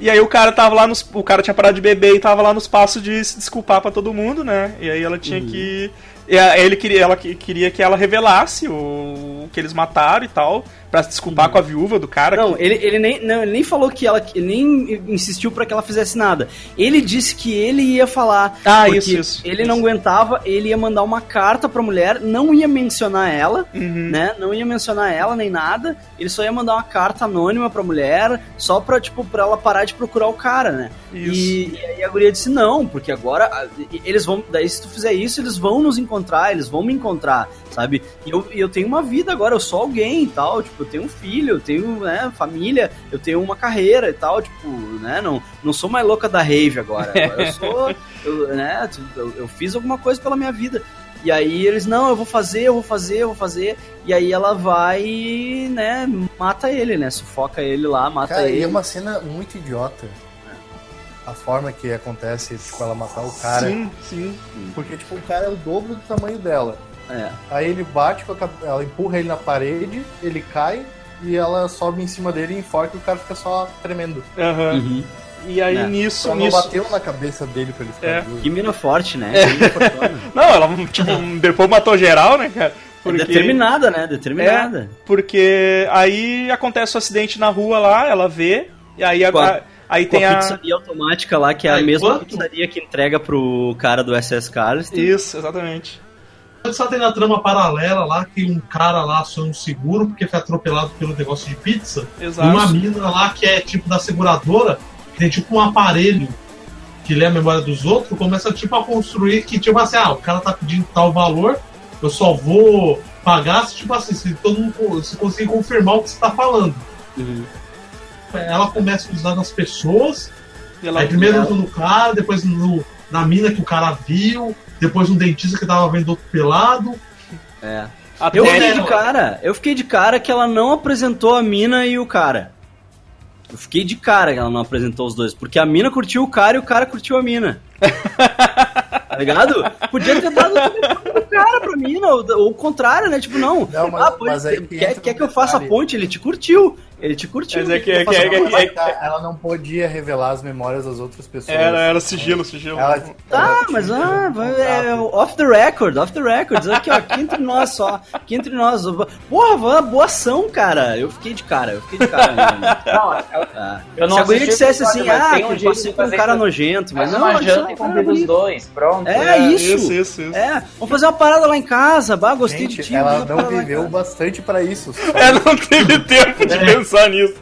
E aí o cara tava lá nos. O cara tinha parado de beber e tava lá nos passos de se desculpar para todo mundo, né? E aí ela tinha uhum. que. Ele queria, ela queria que ela revelasse o que eles mataram e tal para se desculpar uhum. com a viúva do cara. Não, que... ele, ele, nem, não, ele nem falou que ela. Ele nem insistiu para que ela fizesse nada. Ele disse que ele ia falar. Ah, isso, isso. Ele isso. não aguentava, ele ia mandar uma carta pra mulher, não ia mencionar ela, uhum. né? Não ia mencionar ela nem nada. Ele só ia mandar uma carta anônima pra mulher, só pra, tipo, pra ela parar de procurar o cara, né? Isso. E, e aí a guria disse: não, porque agora eles vão. Daí, se tu fizer isso, eles vão nos encontrar, eles vão me encontrar, sabe? E eu, eu tenho uma vida agora, eu sou alguém e tal, tipo, eu tenho um filho, eu tenho, né, família, eu tenho uma carreira e tal, tipo, né, não, não sou mais louca da rave agora. agora eu sou, eu, né, eu, eu fiz alguma coisa pela minha vida. E aí eles, não, eu vou fazer, eu vou fazer, eu vou fazer. E aí ela vai e, né, mata ele, né? Sufoca ele lá, mata cara, ele. E é uma cena muito idiota. A forma que acontece, tipo, ela matar o cara. Sim, sim. Porque, tipo, o cara é o dobro do tamanho dela. É. Aí ele bate com a ela empurra ele na parede, ele cai e ela sobe em cima dele e enforca e o cara fica só tremendo. Uhum. uhum. E aí é. nisso. Ela nisso... não bateu na cabeça dele pra ele ficar é. Que mina forte, né? É. não, ela tipo, depois matou geral, né, cara? É porque... É determinada, né? Determinada. É, porque aí acontece o um acidente na rua lá, ela vê, e aí a, a Aí tem a, a pizzaria automática lá, que é a mesma quanto? pizzaria que entrega pro cara do SS Carlos. Isso, exatamente. Só tem na trama paralela lá que um cara lá aciona um seguro porque foi atropelado pelo negócio de pizza. Exato. E uma mina lá que é tipo da seguradora, que tem tipo um aparelho que lê a memória dos outros, começa tipo a construir que tipo assim, ah, o cara tá pedindo tal valor, eu só vou pagar se tipo assim, se todo mundo se conseguir confirmar o que você tá falando. Uhum. Ela começa a usar nas pessoas, aí primeiro no cara, depois no, na mina que o cara viu, depois um dentista que tava vendo outro pelado. É. Até eu fiquei de cara, eu fiquei de cara que ela não apresentou a mina e o cara. Eu fiquei de cara que ela não apresentou os dois, porque a mina curtiu o cara e o cara curtiu a mina. tá ligado? Podia ter dado cara pra mina, ou, ou o contrário, né? Tipo, não. não mas, ah, mas quer, quer que eu faça a ponte? Ele te curtiu. Ele te curtiu. Mas é que, é, que, é, que, ela não podia revelar as memórias das outras pessoas. Era, era sigilo, sigilo. Ela, tá, mas ah, é, off the record, off the record. Aqui, ó, aqui entre nós só. Aqui entre nós. Porra, boa ação, cara. Eu fiquei de cara, eu fiquei de cara. não, eu, ah. eu não Se a guria dissesse assim, ah, um que passei com um cara nojento, mas não. Uma janta e os dois, pronto. É, isso. Isso, isso, isso. É, vamos fazer uma parada lá em casa, bah, gostei Gente, de ti. Ela não viveu bastante pra isso. Ela não teve tempo de pensar pensar nisso.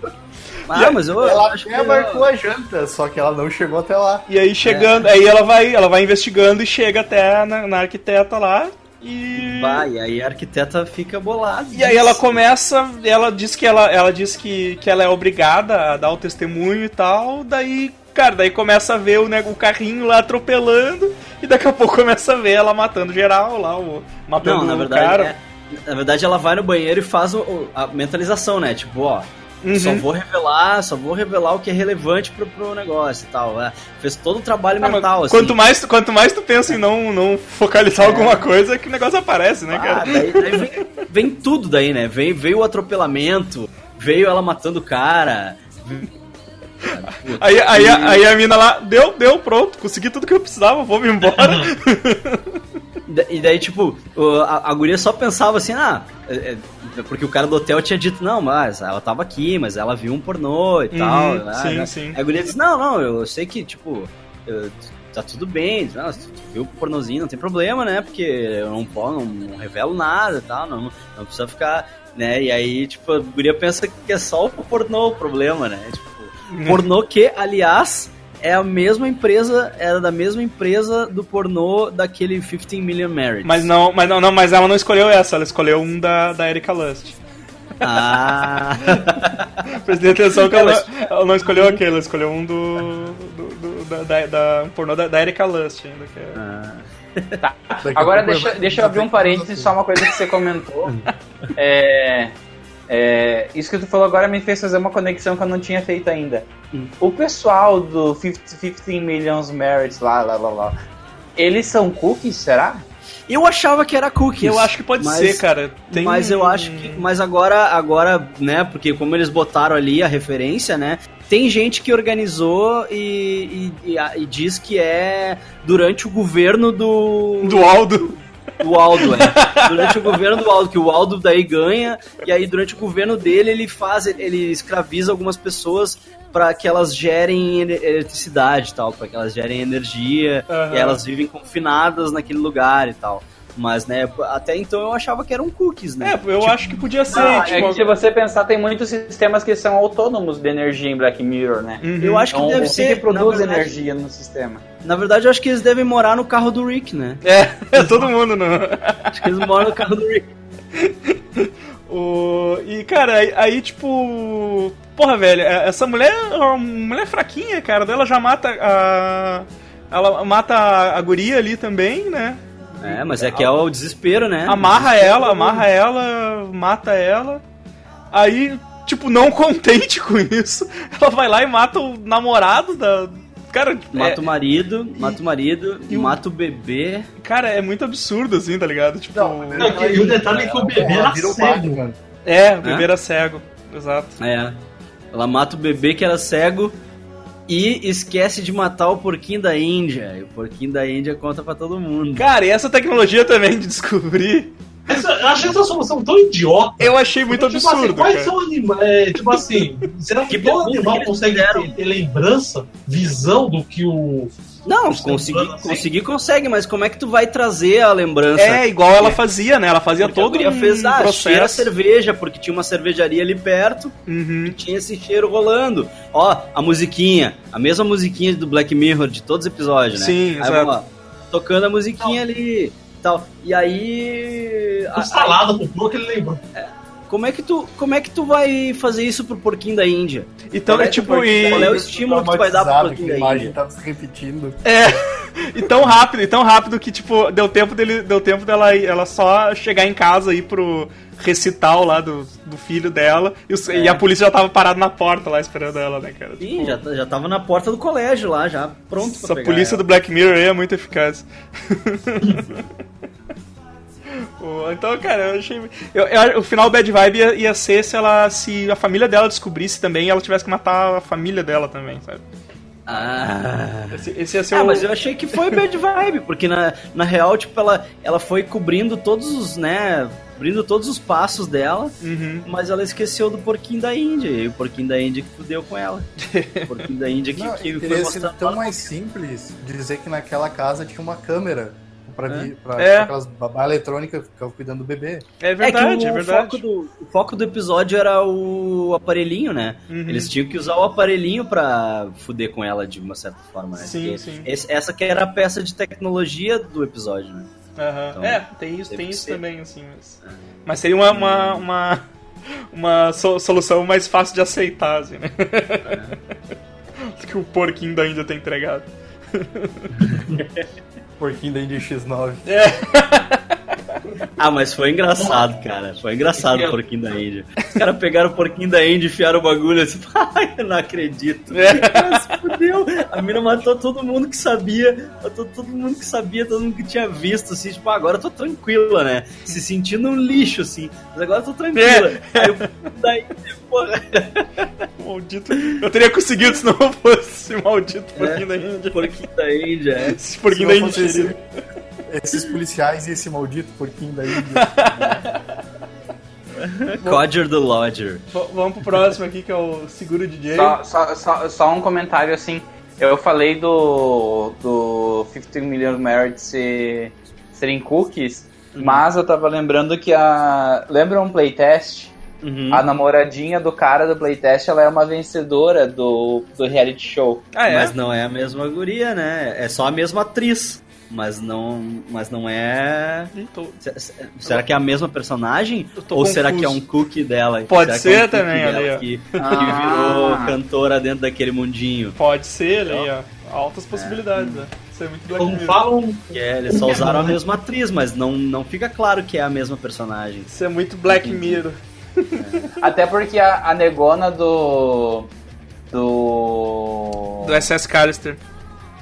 Ah, mas eu, ela acho até que marcou a janta, só que ela não chegou até lá. E aí chegando, é. aí ela vai, ela vai investigando e chega até na, na arquiteta lá e vai, aí a arquiteta fica bolada. E aí ela começa, ela diz que ela, ela diz que, que ela é obrigada a dar o testemunho e tal, daí Cara, daí começa a ver o, né, o carrinho lá atropelando e daqui a pouco começa a ver ela matando geral lá, o, matando Não, na verdade, o cara. É, na verdade, ela vai no banheiro e faz o, a mentalização, né? Tipo, ó, Uhum. Só vou revelar, só vou revelar o que é relevante pro, pro negócio e tal. É, fez todo o trabalho ah, mental, assim. Quanto mais, quanto mais tu pensa em não, não focalizar é. alguma coisa, que o negócio aparece, né, ah, cara? Daí, daí vem, vem, tudo daí, né? Vem, veio o atropelamento, veio ela matando o cara. Aí, aí, aí a mina lá, deu, deu, pronto, consegui tudo que eu precisava, vou me embora. E daí, tipo, a, a guria só pensava assim, ah, é, é, porque o cara do hotel tinha dito, não, mas ela tava aqui, mas ela viu um pornô e uhum, tal. Né? Sim, né? sim. Aí a guria disse, não, não, eu sei que, tipo, eu, tá tudo bem, não, tu viu o pornozinho, não tem problema, né? Porque eu não, não, não revelo nada e tal, não, não precisa ficar, né? E aí, tipo, a guria pensa que é só o pornô o problema, né? Tipo. Pornô que, aliás, é a mesma empresa, era da mesma empresa do pornô daquele 15 Million Marriage. Mas não, mas não, não, mas ela não escolheu essa, ela escolheu um da, da Erika Lust. Ah! Prestei atenção que ela, ela não escolheu aquele, ela escolheu um do. do, do da, da, da, pornô da, da Erika Lust ainda. Que é... ah. Tá. Agora deixa, deixa eu abrir um parênteses, só uma coisa que você comentou. É, é, isso que tu falou agora me fez fazer uma conexão que eu não tinha feito ainda. Hum. O pessoal do 50, 15 Millions Merits lá, lá, lá, lá, eles são cookies, será? Eu achava que era cookies. Eu acho que pode mas, ser, cara. Tem... Mas eu acho que. Mas agora, agora, né? Porque como eles botaram ali a referência, né? Tem gente que organizou e, e, e, e diz que é durante o governo do. Do Aldo do Aldo, é. Durante o governo do Aldo, que o Aldo daí ganha, e aí durante o governo dele ele faz, ele escraviza algumas pessoas para que elas gerem eletricidade e tal, para que elas gerem energia, uhum. e elas vivem confinadas naquele lugar e tal. Mas, né, até então eu achava que eram cookies, né? É, eu tipo, acho que podia ser. Ah, tipo... É que se você pensar, tem muitos sistemas que são autônomos de energia em Black Mirror, né? Uhum. Eu acho que então, deve ser. que produz verdade, energia no sistema. Na verdade, eu acho que eles devem morar no carro do Rick, né? É, é todo mundo, não. Acho que eles moram no carro do Rick. o... E, cara, aí, aí, tipo. Porra, velho, é, essa mulher é uma mulher fraquinha, cara. Ela já mata a. Ela mata a guria ali também, né? É, mas é que é o desespero, né? Amarra ela, amarra ela, mata ela. Aí, tipo, não contente com isso, ela vai lá e mata o namorado da. Cara, mata é... o marido, mata o marido, e mata o bebê. Cara, é muito absurdo, assim, tá ligado? Tipo. Não, não, e o detalhe é que o bebê era cego. Mano. É, o bebê é? era cego. Exato. É. Ela mata o bebê que era cego e esquece de matar o porquinho da Índia. E o porquinho da Índia conta para todo mundo. Cara, e essa tecnologia também de descobrir essa, eu achei essa solução tão idiota. Eu achei muito tipo, absurdo. Assim, quais cara. são animais. É, tipo assim, será que, que todo animal consegue ter, ter, lembrança, visão do que o. Não, conseguir, assim? conseguir consegue, mas como é que tu vai trazer a lembrança? É, igual ela fazia, né? Ela fazia porque todo a um fez, ah, processo. cheira cerveja, porque tinha uma cervejaria ali perto uhum. e tinha esse cheiro rolando. Ó, a musiquinha, a mesma musiquinha do Black Mirror de todos os episódios, né? Sim, Aí, exato. Ó, tocando a musiquinha ali tal. E aí. A salada com porco ele lembrou. É, como é que tu, como é que tu vai fazer isso pro porquinho da Índia? Então é tipo e... qual é o estímulo que tu vai dar pro porquinho da Índia? Tava se repetindo. É. E tão rápido, e tão rápido que tipo deu tempo dele, deu tempo dela ela só chegar em casa e ir pro recital lá do, do filho dela e, os, é. e, a polícia já tava parada na porta lá esperando ela, né, cara? Sim, tipo, já, já tava na porta do colégio lá, já pronto Essa polícia ela. do Black Mirror aí é muito eficaz. Então, cara, eu achei. Eu, eu, o final Bad Vibe ia, ia, ser se ela. Se a família dela descobrisse também ela tivesse que matar a família dela também, sabe? Ah. Esse, esse ia ser ah, o... mas eu achei que foi Bad Vibe, porque na, na real, tipo, ela, ela foi cobrindo todos os, né? Cobrindo todos os passos dela, uhum. mas ela esqueceu do porquinho da Índia. E o porquinho da Índia que fudeu com ela. o porquinho da Índia que, Não, que foi mostrando. tão mais simples dizer que naquela casa tinha uma câmera pra, é. pra é. aquelas babá eletrônica ficar cuidando do bebê. É verdade, é, é verdade. Foco do, o foco do episódio era o aparelhinho, né? Uhum. Eles tinham que usar o aparelhinho pra fuder com ela de uma certa forma, né? Sim, sim. Esse, essa que era a peça de tecnologia do episódio, né? Uhum. Então, é, tem isso, tem isso também, assim. Mas, é. mas seria uma, uma, uma, uma solução mais fácil de aceitar, assim, né? É. que o porquinho da Índia tem entregado. Porquinho da Indy X9. É. Ah, mas foi engraçado, cara. Foi engraçado o porquinho da Indy. Os caras pegaram o porquinho da Indy e enfiaram o bagulho assim. Ai, eu não acredito. É. se fudeu. A mina matou todo mundo que sabia. Matou todo mundo que sabia, todo mundo que tinha visto, assim. Tipo, agora eu tô tranquila, né? Se sentindo um lixo, assim. Mas agora eu tô tranquila. É. Aí o porquinho da Indy, porra. Maldito. Eu teria conseguido se não fosse maldito porquinho é. da Índia. Porquinho da Índia, é. Esse porquinho da Índia esses policiais e esse maldito porquinho da Índia. Codger do Lodger. Vamos pro próximo aqui, que é o Seguro DJ. Só, só, só, só um comentário assim. Eu falei do, do 15 Million Merits ser, serem cookies, uhum. mas eu tava lembrando que a. Lembra um playtest? Uhum. A namoradinha do cara do playtest, ela é uma vencedora do, do reality show. Ah, é? Mas não é a mesma guria, né? É só a mesma atriz mas não, mas não é. Tô... Será que é a mesma personagem? Ou confuso. será que é um cookie dela? Pode será ser é um também, ali, que, ah. que, virou cantora dentro daquele mundinho. Pode ser, ali, ó. Altas possibilidades, é. né? Isso é muito Black Como falam. É, eles só usaram a mesma atriz, mas não, não fica claro que é a mesma personagem. Isso é muito Black Mirror. É. Até porque a, a negona do. Do. Do SS Callister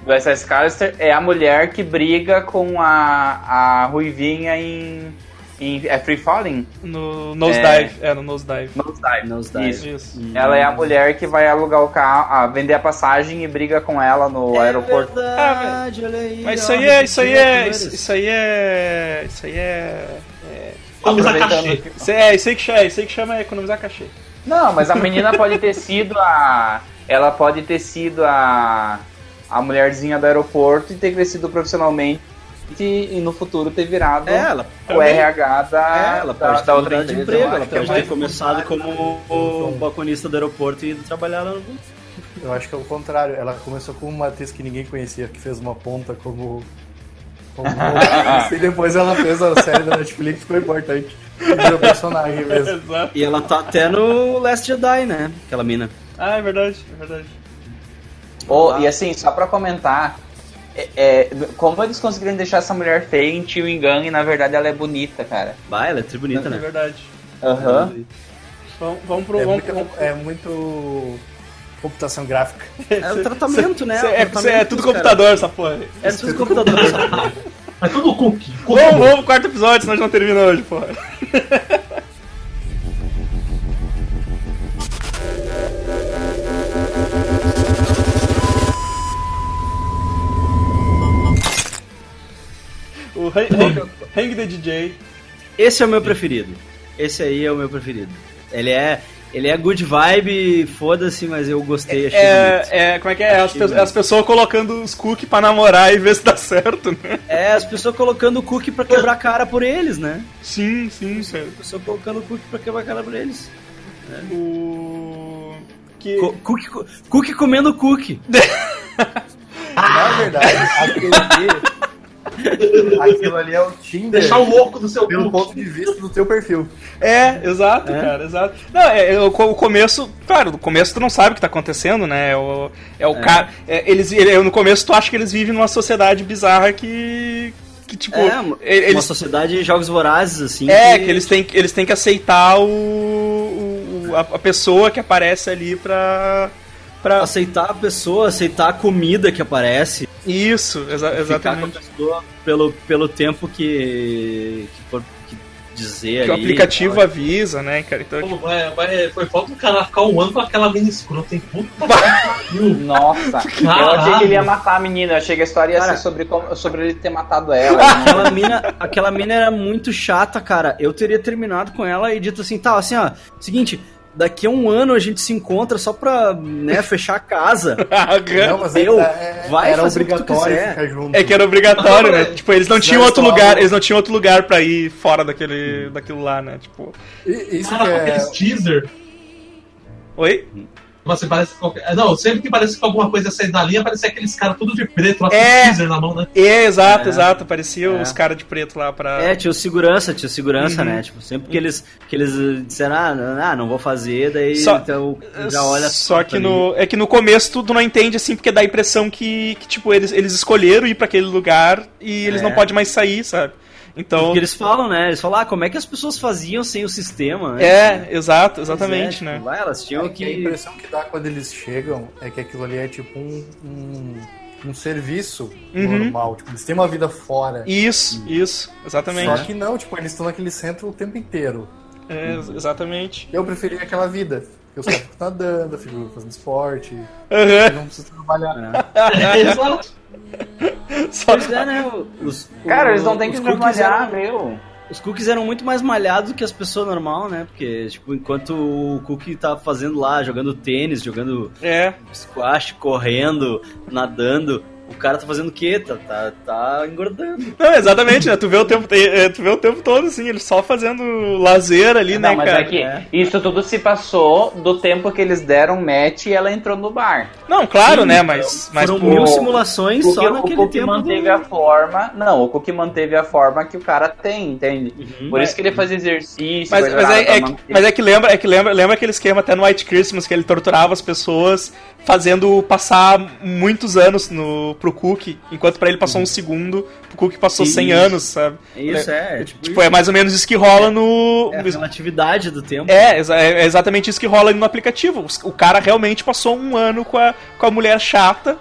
do SS Callister é a mulher que briga com a, a Ruivinha em, em é Free Falling? No Nosedive, é, é no Nosedive. Nosedive, Nosedive. Isso. Isso. Hum. Ela é a mulher que vai alugar o carro, a vender a passagem e briga com ela no é aeroporto. Verdade, ah, olha aí, mas isso aí é, isso aí é, isso aí é, isso aí é, é economizar cachê. É, isso aí que chama, isso aí que chama economizar cachê. Não, mas a menina pode ter sido a, ela pode ter sido a a mulherzinha do aeroporto e ter crescido profissionalmente e no futuro ter virado é, ela, o RH da, é, ela pode da, ter da outra de emprego, ela pode ter começado como o balconista do aeroporto e trabalhar lá no eu acho que é o contrário. Ela começou como uma atriz que ninguém conhecia, que fez uma ponta como. como e depois ela fez a série da Netflix, ficou importante. Virou personagem mesmo. e ela tá até no Last Jedi, né? Aquela mina. Ah, é verdade, é verdade. Oh, e assim, só pra comentar, é, é, como eles conseguiram deixar essa mulher feia em Tio Engano e na verdade ela é bonita, cara? Vai, ela é tri bonita, é, né? É verdade. Aham. Uhum. Vamos, vamos pro. É, vamos, muito, é muito computação gráfica. É o tratamento, né? É, tratamento, é, tudo computador, essa porra. É tudo computador, essa porra. É tudo cookie. vamos pro quarto episódio, senão a gente não termina hoje, porra. Hang, Hang, Hang the DJ. Esse é o meu preferido. Esse aí é o meu preferido. Ele é ele é good vibe, foda-se, mas eu gostei, achei é, bonito. É, como é que é? As, pe as, pessoas colocando os cookies pra namorar e ver se dá certo, né? É, as pessoas colocando o cookie pra quebrar a cara por eles, né? Sim, sim, sim. As pessoas colocando o cookie pra quebrar a cara por eles. Né? O... Que... Co cookie, cookie comendo cookie. Na verdade, aquele Aquilo ali é o Tinder. Deixar o louco do seu Pelo ponto de vista do teu perfil. É, exato, é. cara, exato. Não, é, é, o, o começo, claro, no começo tu não sabe o que tá acontecendo, né? É o, é o é. cara. É, eles, ele, no começo tu acha que eles vivem numa sociedade bizarra que. Que, tipo, é, eles, uma sociedade de jogos vorazes, assim. É, que, que eles, têm, eles têm que aceitar o, o a, a pessoa que aparece ali pra, pra. Aceitar a pessoa, aceitar a comida que aparece. Isso, exa exatamente. pelo, pelo tempo que, que for que dizer que ali, o aplicativo avisa, né, cara? Então, Pô, tipo... vai, vai, foi falta do cara ficar um ano com aquela mini escrota, hein? Puta Nossa, Caraca. eu achei que ele ia matar a menina. Eu achei que a história ia cara, ser sobre, sobre ele ter matado ela. Né? aquela, mina, aquela mina era muito chata, cara. Eu teria terminado com ela e dito assim, tá, assim, ó, seguinte, daqui a um ano a gente se encontra só pra né, fechar a casa. não, mas Meu, é, vai era obrigatório ficar junto. É que era obrigatório, né? Tipo, eles não tinham outro lugar, eles não tinham outro lugar pra ir fora daquele, daquilo lá, né? Tipo. Isso ah, é... teaser. Oi? Você parece. Não, sempre que parece que alguma coisa sair da linha, parecia aqueles caras tudo de preto lá com é, teaser na mão, né? É, exato, é. exato. Parecia é. os caras de preto lá pra. É, tinha o segurança, tinha o segurança, uhum. né? Tipo, sempre que eles, que eles disseram, ah, não, ah, não vou fazer, daí só, então, já olha Só que no. É que no começo tu, tu não entende assim, porque dá a impressão que, que tipo, eles, eles escolheram ir para aquele lugar e eles é. não podem mais sair, sabe? Então, Porque eles falam, né? Eles falam, ah, como é que as pessoas faziam sem o sistema? Né? É, exato, exatamente, é, né? Tipo, lá elas tinham é que... A impressão que dá quando eles chegam é que aquilo ali é tipo um, um, um serviço uhum. normal. Tipo, eles têm uma vida fora. Isso, isso, exatamente. Só que não, tipo, eles estão naquele centro o tempo inteiro. É, exatamente. Eu preferi aquela vida. Eu só fico nadando, fico fazendo esporte. Uhum. Não preciso trabalhar. É. Exato. Só... É, né? Os, Cara, o, eles não têm que trabalhar, meu. Os cookies eram muito mais malhados do que as pessoas normal, né? Porque, tipo, enquanto o cookie tá fazendo lá, jogando tênis, jogando é. squash, correndo, nadando, o cara tá fazendo o quê? Tá, tá, tá engordando. Não, exatamente, né? Tu vê o tempo, é, tu vê o tempo todo, assim, ele só fazendo lazer ali, não, né, mas cara? É que é. isso tudo se passou do tempo que eles deram match e ela entrou no bar. Não, claro, Sim, né, mas... mas foram mil simulações só naquele o tempo. manteve do... a forma... Não, o Cook manteve a forma que o cara tem, entende? Uhum, Por isso que ele faz exercício... Mas, mas, é, é que, mas é que lembra, é que lembra, lembra aquele esquema até no White Christmas, que ele torturava as pessoas fazendo passar muitos anos no, pro Cook, enquanto para ele passou um segundo, pro Cook passou isso. 100 anos, sabe? Isso, é. é tipo, tipo é mais ou menos isso que rola no... É a relatividade do tempo. É, é exatamente isso que rola no aplicativo. O cara realmente passou um ano com a, com a mulher chata,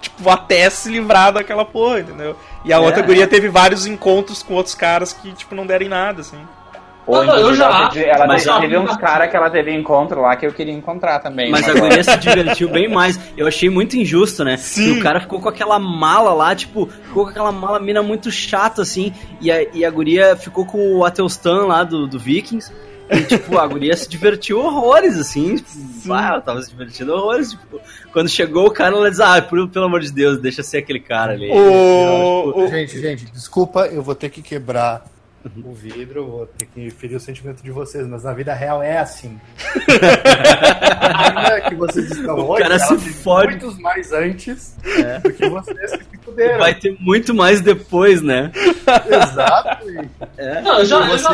tipo, até se livrar daquela porra, entendeu? E a é, outra guria teve vários encontros com outros caras que, tipo, não deram em nada, assim. Ou, não, eu já ela, teve, ela mas teve uns caras que ela teve encontro lá que eu queria encontrar também. Mas, mas a guria se divertiu bem mais. Eu achei muito injusto, né? Sim. Que o cara ficou com aquela mala lá, tipo, ficou com aquela mala mina muito chata, assim. E a, e a guria ficou com o Atelstan lá do, do Vikings. E, tipo, a guria se divertiu horrores, assim. Tipo, ah, ela tava se divertindo horrores. Tipo, quando chegou o cara, ela diz, ah, pelo, pelo amor de Deus, deixa ser aquele cara ali. O... Tipo, gente, gente, desculpa, eu vou ter que quebrar o vidro, vou ter que ferir o sentimento de vocês, mas na vida real é assim. Ainda que vocês estão o hoje, cara se fode. muitos mais antes é. do que vocês que se fuderam. Vai ter muito mais depois, né? Exato. É. Não, eu já, eu já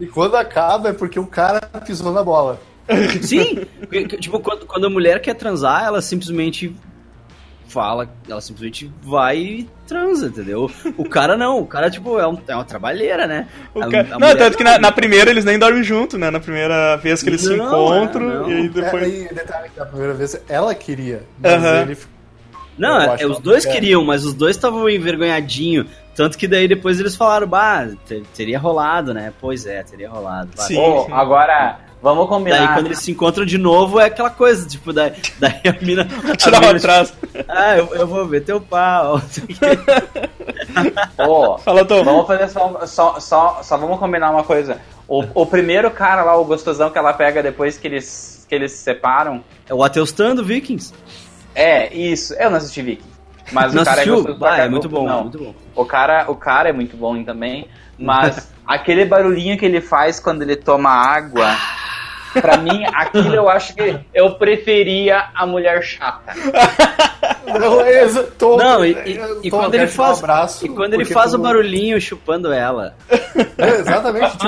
E quando acaba é porque o cara pisou na bola. Sim, tipo, quando, quando a mulher quer transar, ela simplesmente fala, ela simplesmente vai e transa, entendeu? O cara não, o cara, tipo, é, um, é uma trabalheira, né? A, cara... a não, tanto que na, na, primeira eles nem dormem junto, né? Na primeira vez que eles não, se encontram, é, e aí depois. É, e detalhe que na primeira vez ela queria, mas uh -huh. ele. Não, é, os dois queriam, mas os dois estavam envergonhadinho. Tanto que daí depois eles falaram, bah, teria rolado, né? Pois é, teria rolado. Sim. Oh, agora, Vamos combinar. Daí quando eles se encontram de novo é aquela coisa, tipo, daí, daí a mina. Tirar o atraso. Ah, eu, eu vou ver teu pau. oh, Fala, Tom. Vamos fazer só, só, só, só vamos combinar uma coisa. O, o primeiro cara lá, o gostosão que ela pega depois que eles, que eles se separam. É o Ateustan do Vikings. É, isso. Eu não assisti Vikings. Mas não o cara assistiu? é gostoso ah, é muito bom, não. muito bom. O cara, o cara é muito bom também, mas aquele barulhinho que ele faz quando ele toma água Pra mim, aquilo eu acho que eu preferia a mulher chata. Não, é tô, não e, e, e quando ele faz, um abraço, e quando ele faz tu... o barulhinho chupando ela. É, exatamente, tipo,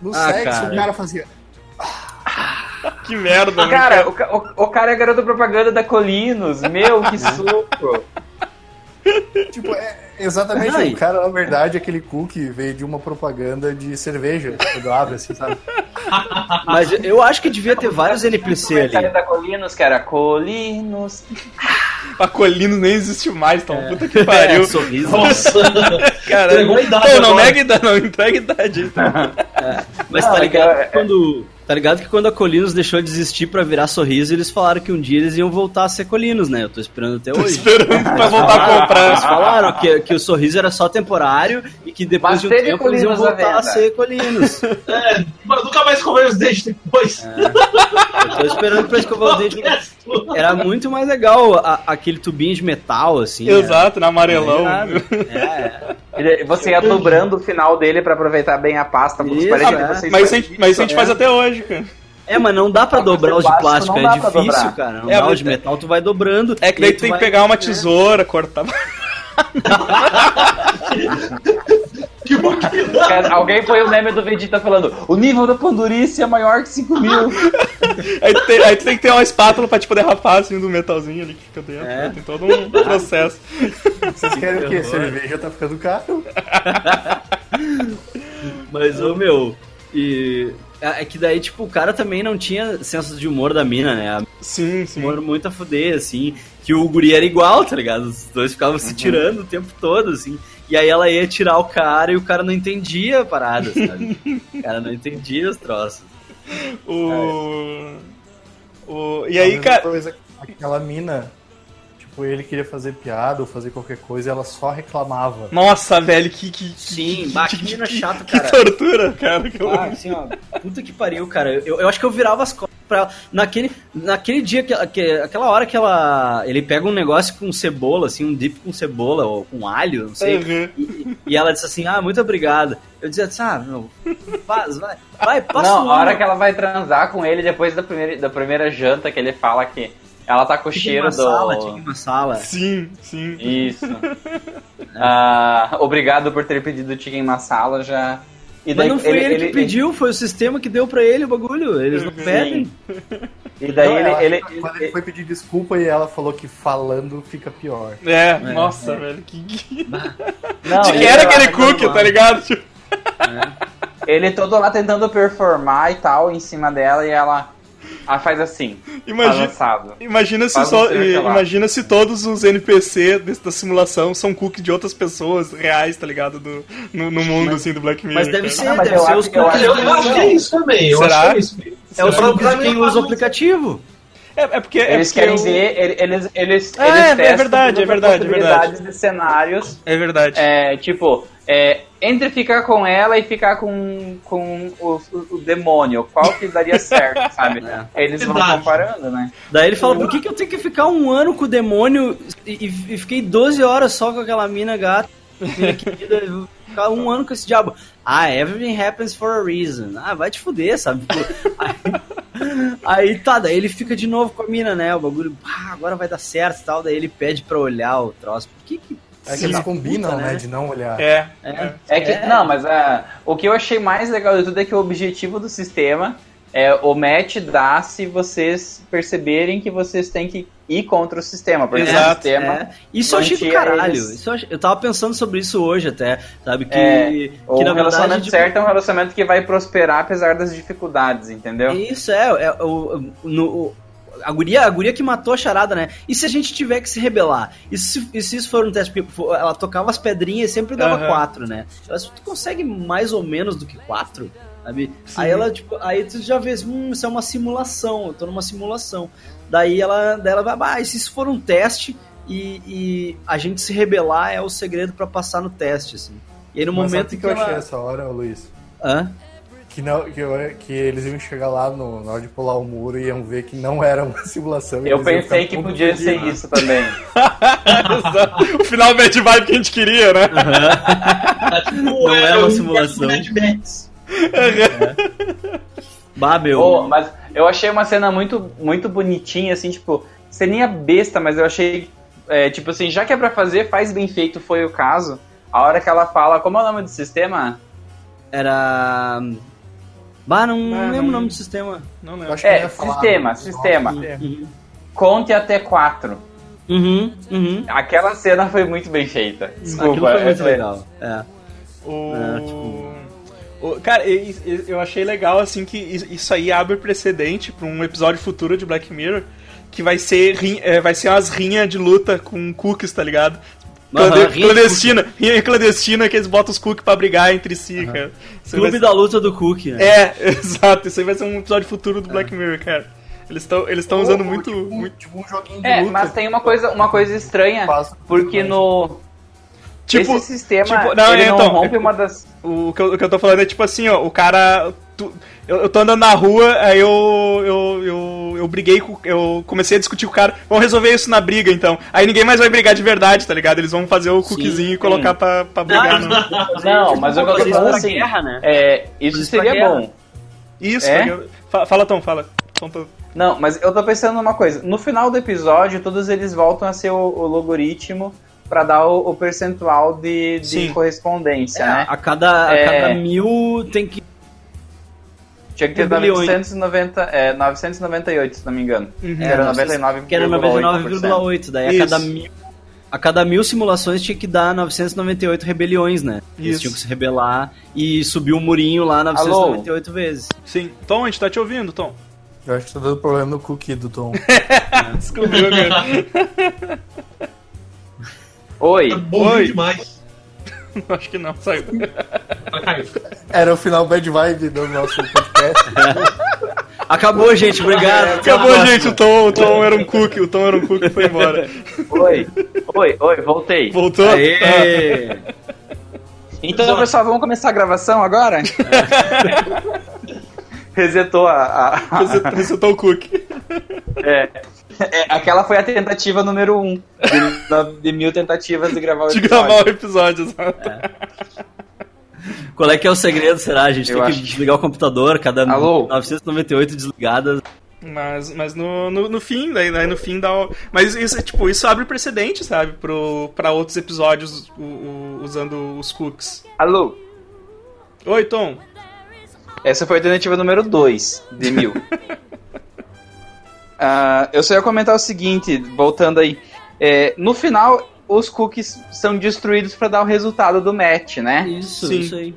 no ah, sexo cara. o cara fazia. Que merda, né? Cara, o, o, o, cara é garoto propaganda da Colinos. Meu, que suco. tipo, é, exatamente. Ai. O cara, na verdade, aquele cookie veio de uma propaganda de cerveja. Quando abre, assim, sabe? Mas eu acho que devia ter vários NPC ali. da Colinos, que era Colinos. A Colinos nem existe mais, então. É. Puta que pariu. É, sorriso. Nossa. Caramba. Pô, não nega idade, não entrega idade. Então. É. Mas não, tá ligado? É, quando Tá ligado que quando a Colinos deixou de existir pra virar sorriso, eles falaram que um dia eles iam voltar a ser Colinos, né? Eu tô esperando até tô hoje. esperando pra voltar a comprar. Eles falaram que, que o sorriso era só temporário e que depois Mas de um tempo Colinos eles iam voltar a ser Colinos. É, mas nunca mais escovar os dentes depois. É. Eu tô esperando pra escovar os dentes. Era muito mais legal a, aquele tubinho de metal, assim. Exato, era, na amarelão. É. Você ia dobrando o final dele pra aproveitar bem a pasta. Isso, é. Mas, a gente, mas a gente faz até hoje. É, mas não dá pra dobrar os de plástico, é difícil, cara. Não é, dá os de metal, tu vai dobrando. É que daí tu tem que pegar uma tesoura, cortar. Cara, alguém põe o meme do Vegeta falando: o nível da Pandurice é maior que 5 mil. aí, tu tem, aí, tu tem, que ter uma espátula pra te poder rapar assim do metalzinho ali que fica dentro. É. Né? Tem todo um processo. Vocês querem o quê? Cerveja tá ficando caro. Mas, ô meu, e é, é que daí, tipo, o cara também não tinha senso de humor da mina, né? Sim, sim. Humor muito a fuder, assim. Que o guri era igual, tá ligado? Os dois ficavam uhum. se tirando o tempo todo, assim. E aí ela ia tirar o cara e o cara não entendia a parada, sabe? o cara não entendia os troços. O... o... E aí, cara... Coisa, aquela mina tipo, ele queria fazer piada ou fazer qualquer coisa e ela só reclamava. Nossa, velho, que. que Sim, que chato, cara. Que tortura, cara. Que ah, assim, ó, puta que pariu, cara. Eu, eu acho que eu virava as costas pra ela. Naquele, naquele dia, que, que, aquela hora que ela. Ele pega um negócio com cebola, assim, um dip com cebola ou com alho, não sei. Uhum. E, e, ela disse assim: ah, muito obrigada. Eu dizia assim, ah, meu, faz, vai, vai, passa Não, a hora que ela vai transar com ele depois da primeira, da primeira janta que ele fala que ela tá com o cheiro do. Sala, tinha uma sala. Sim, sim. Isso. uh, obrigado por ter pedido chicken masala já. E daí, Mas não foi ele, ele, ele que pediu, foi o sistema que deu pra ele o bagulho. Eles não pedem. E daí não, ele, ela, ele, Quando ele, foi pedir desculpa e ela falou que falando fica pior. É, é nossa, é. velho. Que... Não, De que era aquele cookie, tá ligado? Tipo... É. Ele todo lá tentando performar e tal em cima dela e ela. Ah, faz assim. Imagina, imagina se só, imagina se todos os NPC da simulação são cookies de outras pessoas reais, tá ligado? Do, no, no mundo, mas, assim, do Black Mirror. Mas deve ser, ah, deve ser os cookies. Eu, eu acho que é isso também. Eu Será? acho que é isso. É os cookies de quem usa o aplicativo. É, é porque. Eles é porque querem eu... ver, eles, eles, ah, eles é, é verdade, é verdade, é verdade. de cenários. É verdade. É, tipo, é, entre ficar com ela e ficar com, com o, o, o demônio, qual que daria certo, sabe? É. Eles vão comparando, né? Daí ele fala, por que, que eu tenho que ficar um ano com o demônio e, e fiquei 12 horas só com aquela mina gata, mina querida, ficar um ano com esse diabo? Ah, everything happens for a reason. Ah, vai te fuder, sabe? Aí, aí tá, daí ele fica de novo com a mina, né? O bagulho, ah, agora vai dar certo e tal. Daí ele pede pra olhar o troço. Por que que é que eles combinam, puta, né? né? De não olhar. É. É, é que, é. não, mas uh, o que eu achei mais legal de tudo é que o objetivo do sistema é, o match dá se vocês perceberem que vocês têm que ir contra o sistema. Porque Exato. O sistema é. Isso eu achei do caralho. Eles... Isso eu, achei... eu tava pensando sobre isso hoje até, sabe? Que, é, que o na relacionamento tipo... certo é um relacionamento que vai prosperar apesar das dificuldades, entendeu? Isso é, é o, no, a guria, a guria que matou a charada, né? E se a gente tiver que se rebelar? E se, e se isso for um teste? Porque ela tocava as pedrinhas e sempre dava uhum. quatro, né? Ela, tu consegue mais ou menos do que quatro? Sabe? Aí ela, tipo, aí tu já vê, hum, isso é uma simulação, eu tô numa simulação. Daí ela, daí ela vai, ah, e se isso for um teste e, e a gente se rebelar é o segredo para passar no teste, assim. E aí no Mas momento que, que eu ela... achei essa hora, Luiz? Hã? Que, não, que, que, eles iam chegar lá no, na hora de pular o muro e iam ver que não era uma simulação. Eu pensei que podia ser isso também. o final bad vibe que a gente queria, né? Uhum. não era uma simulação. É. Babel. Oh, mas eu achei uma cena muito, muito bonitinha, assim, tipo, ceninha besta, mas eu achei, é, tipo assim, já que é pra fazer, faz bem feito, foi o caso. A hora que ela fala, como é o nome do sistema? Era Bah, não, não lembro o nome do sistema. Não lembro. É, sistema, sistema. Uhum. Conte até quatro. Uhum, uhum. Aquela cena foi muito bem feita. Desculpa. Aquilo foi muito legal. É. O... É, tipo... o... Cara, eu achei legal, assim, que isso aí abre precedente para um episódio futuro de Black Mirror que vai ser, é, vai ser umas rinhas de luta com cookies, tá ligado? Uhum, clandestina, rinha clandestina que eles botam os cookies pra brigar entre si, uhum. cara. Clube vai... da luta do cookie, né? É, exato. Isso aí vai ser um episódio futuro do é. Black Mirror, cara. Eles estão eles estão usando muito, tipo, muito. Tipo um joguinho de é, luta. mas tem uma coisa, uma coisa estranha, porque no. Tipo, Esse sistema tipo, não, ele então, não rompe uma das. O que, eu, o que eu tô falando é tipo assim, ó, o cara. Tu, eu, eu tô andando na rua, aí eu, eu, eu, eu briguei com. Eu comecei a discutir com o cara. Vamos resolver isso na briga, então. Aí ninguém mais vai brigar de verdade, tá ligado? Eles vão fazer o cookiezinho e colocar pra, pra brigar. Não, não, não mas eu tô falando assim. Guerra, né? é, isso seria bom. Isso, é? fala, Tom, fala. Tom, Não, mas eu tô pensando numa coisa. No final do episódio, todos eles voltam a ser o, o logaritmo para dar o, o, percentual de, de correspondência, é, né? A cada, a cada é. mil tem que tinha que ter 990, é, 998, se não me engano. Uhum. Era 99,8. Que era 99,8. Daí a cada, mil, a cada mil simulações tinha que dar 998 rebeliões, né? Isso. Eles tinham que se rebelar e subir o murinho lá 998 Alô? vezes. Sim. Tom, a gente tá te ouvindo, Tom. Eu acho que tá dando problema no cookie do Tom. Descobriu, cara. Oi. Tá bom Oi. demais. Acho que não, saiu. Era o final bad vibe do nosso podcast. Acabou, gente, obrigado. Acabou, gente, o Tom, o Tom era um cookie, o Tom era um cookie e foi embora. Oi, oi, oi, voltei. Voltou? Aê. Ah. Então, pessoal, vamos começar a gravação agora? Resetou a. a... Resetou, resetou o cookie. É. É, aquela foi a tentativa número um de, de mil tentativas de gravar o episódio. De gravar o episódio, exato. É. Qual é que é o segredo, será? A gente Eu tem que desligar o computador, cada Alô? 998 desligadas. Mas, mas no, no, no fim, daí, daí, no fim dá. Mas isso, tipo, isso abre precedente, sabe? Pro, pra outros episódios o, o, usando os cookies. Alô? Oi, Tom. Essa foi a tentativa número 2 de mil. Uh, eu só ia comentar o seguinte, voltando aí. É, no final, os cookies são destruídos para dar o resultado do match, né? Isso, Sim. isso aí.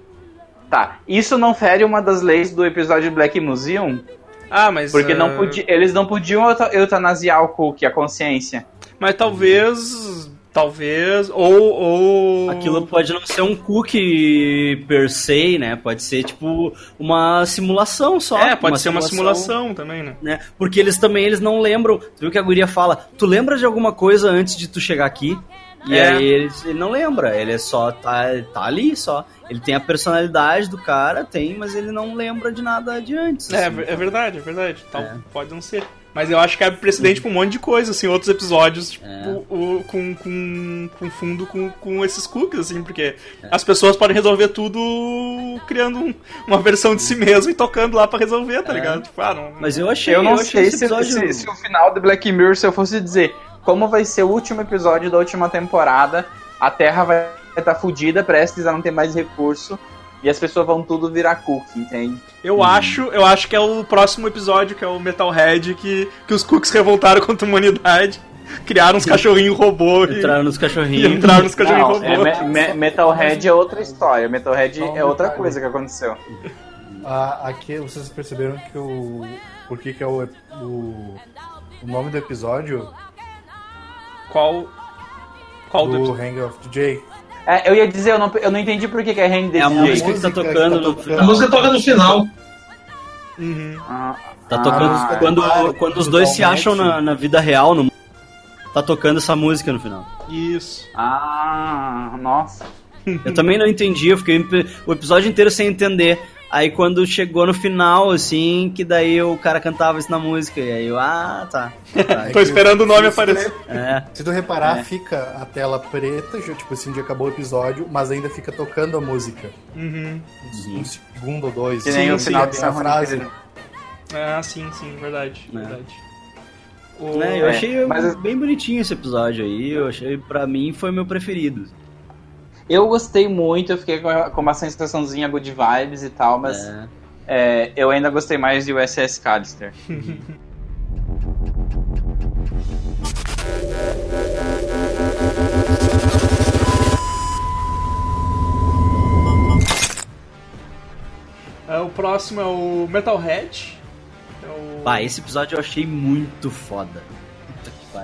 Tá. Isso não fere uma das leis do episódio de Black Museum? Ah, mas. Porque uh... não podia, eles não podiam eutanasiar o cookie, a consciência. Mas talvez Talvez, ou, ou. Aquilo pode não ser um cookie per se, né? Pode ser tipo uma simulação só. É, pode uma ser simulação, uma simulação também, né? né? Porque eles também eles não lembram. Tu viu que a guria fala, tu lembra de alguma coisa antes de tu chegar aqui? E é. aí ele, ele, não lembra, ele é só tá, tá ali só. Ele tem a personalidade do cara, tem, mas ele não lembra de nada de antes. É, assim, é verdade, é verdade. Então, é. pode não ser. Mas eu acho que abre precedente pra um monte de coisa, assim, outros episódios, tipo, é. o, com, com, com fundo com, com esses cookies, assim, porque é. as pessoas podem resolver tudo criando um, uma versão de si mesmo e tocando lá pra resolver, tá é. ligado? Tipo, ah, não, Mas eu achei. Eu não eu sei se, episódio... se, se, o final de Black Mirror, se eu fosse dizer como vai ser o último episódio da última temporada, a Terra vai estar tá fudida, prestes a não ter mais recurso e as pessoas vão tudo virar cookie, entende? Eu hum. acho, eu acho que é o próximo episódio, que é o Metalhead, que, que os cookies revoltaram contra a humanidade. Criaram uns cachorrinhos robô. Entraram nos cachorrinhos. Entraram nos cachorrinhos robô. É, me, me, Metalhead é outra história. Metalhead é outra coisa que aconteceu. Ah, aqui vocês perceberam que o. Por que, que é o, o. O nome do episódio? Qual. Qual do, do Hang of DJ? É, eu ia dizer, eu não, eu não entendi por que, que é Hang the É a música que tá tocando que tá no final. A música toca no final. Uhum. Ah, tá tocando ah, quando, é quando os dois se acham na, na vida real, no tá tocando essa música no final. Isso. Ah, nossa. Eu também não entendi, eu fiquei o episódio inteiro sem entender. Aí quando chegou no final, assim, que daí o cara cantava isso na música. E aí eu, ah, tá. tá. Tô esperando o nome aparecer. É. Se tu reparar, é. fica a tela preta, tipo assim, onde acabou o episódio, mas ainda fica tocando a música. Uhum. Um segundo ou dois. Que nem sim, o final dessa frase. Ah, sim, sim, verdade, é. verdade. O... Né, eu é, achei mas... bem bonitinho esse episódio aí. Eu achei, pra mim, foi meu preferido. Eu gostei muito, eu fiquei com uma sensaçãozinha good vibes e tal, mas é. É, eu ainda gostei mais de USS Callister. É, o próximo é o Metalhead. É o... Bah, esse episódio eu achei muito foda.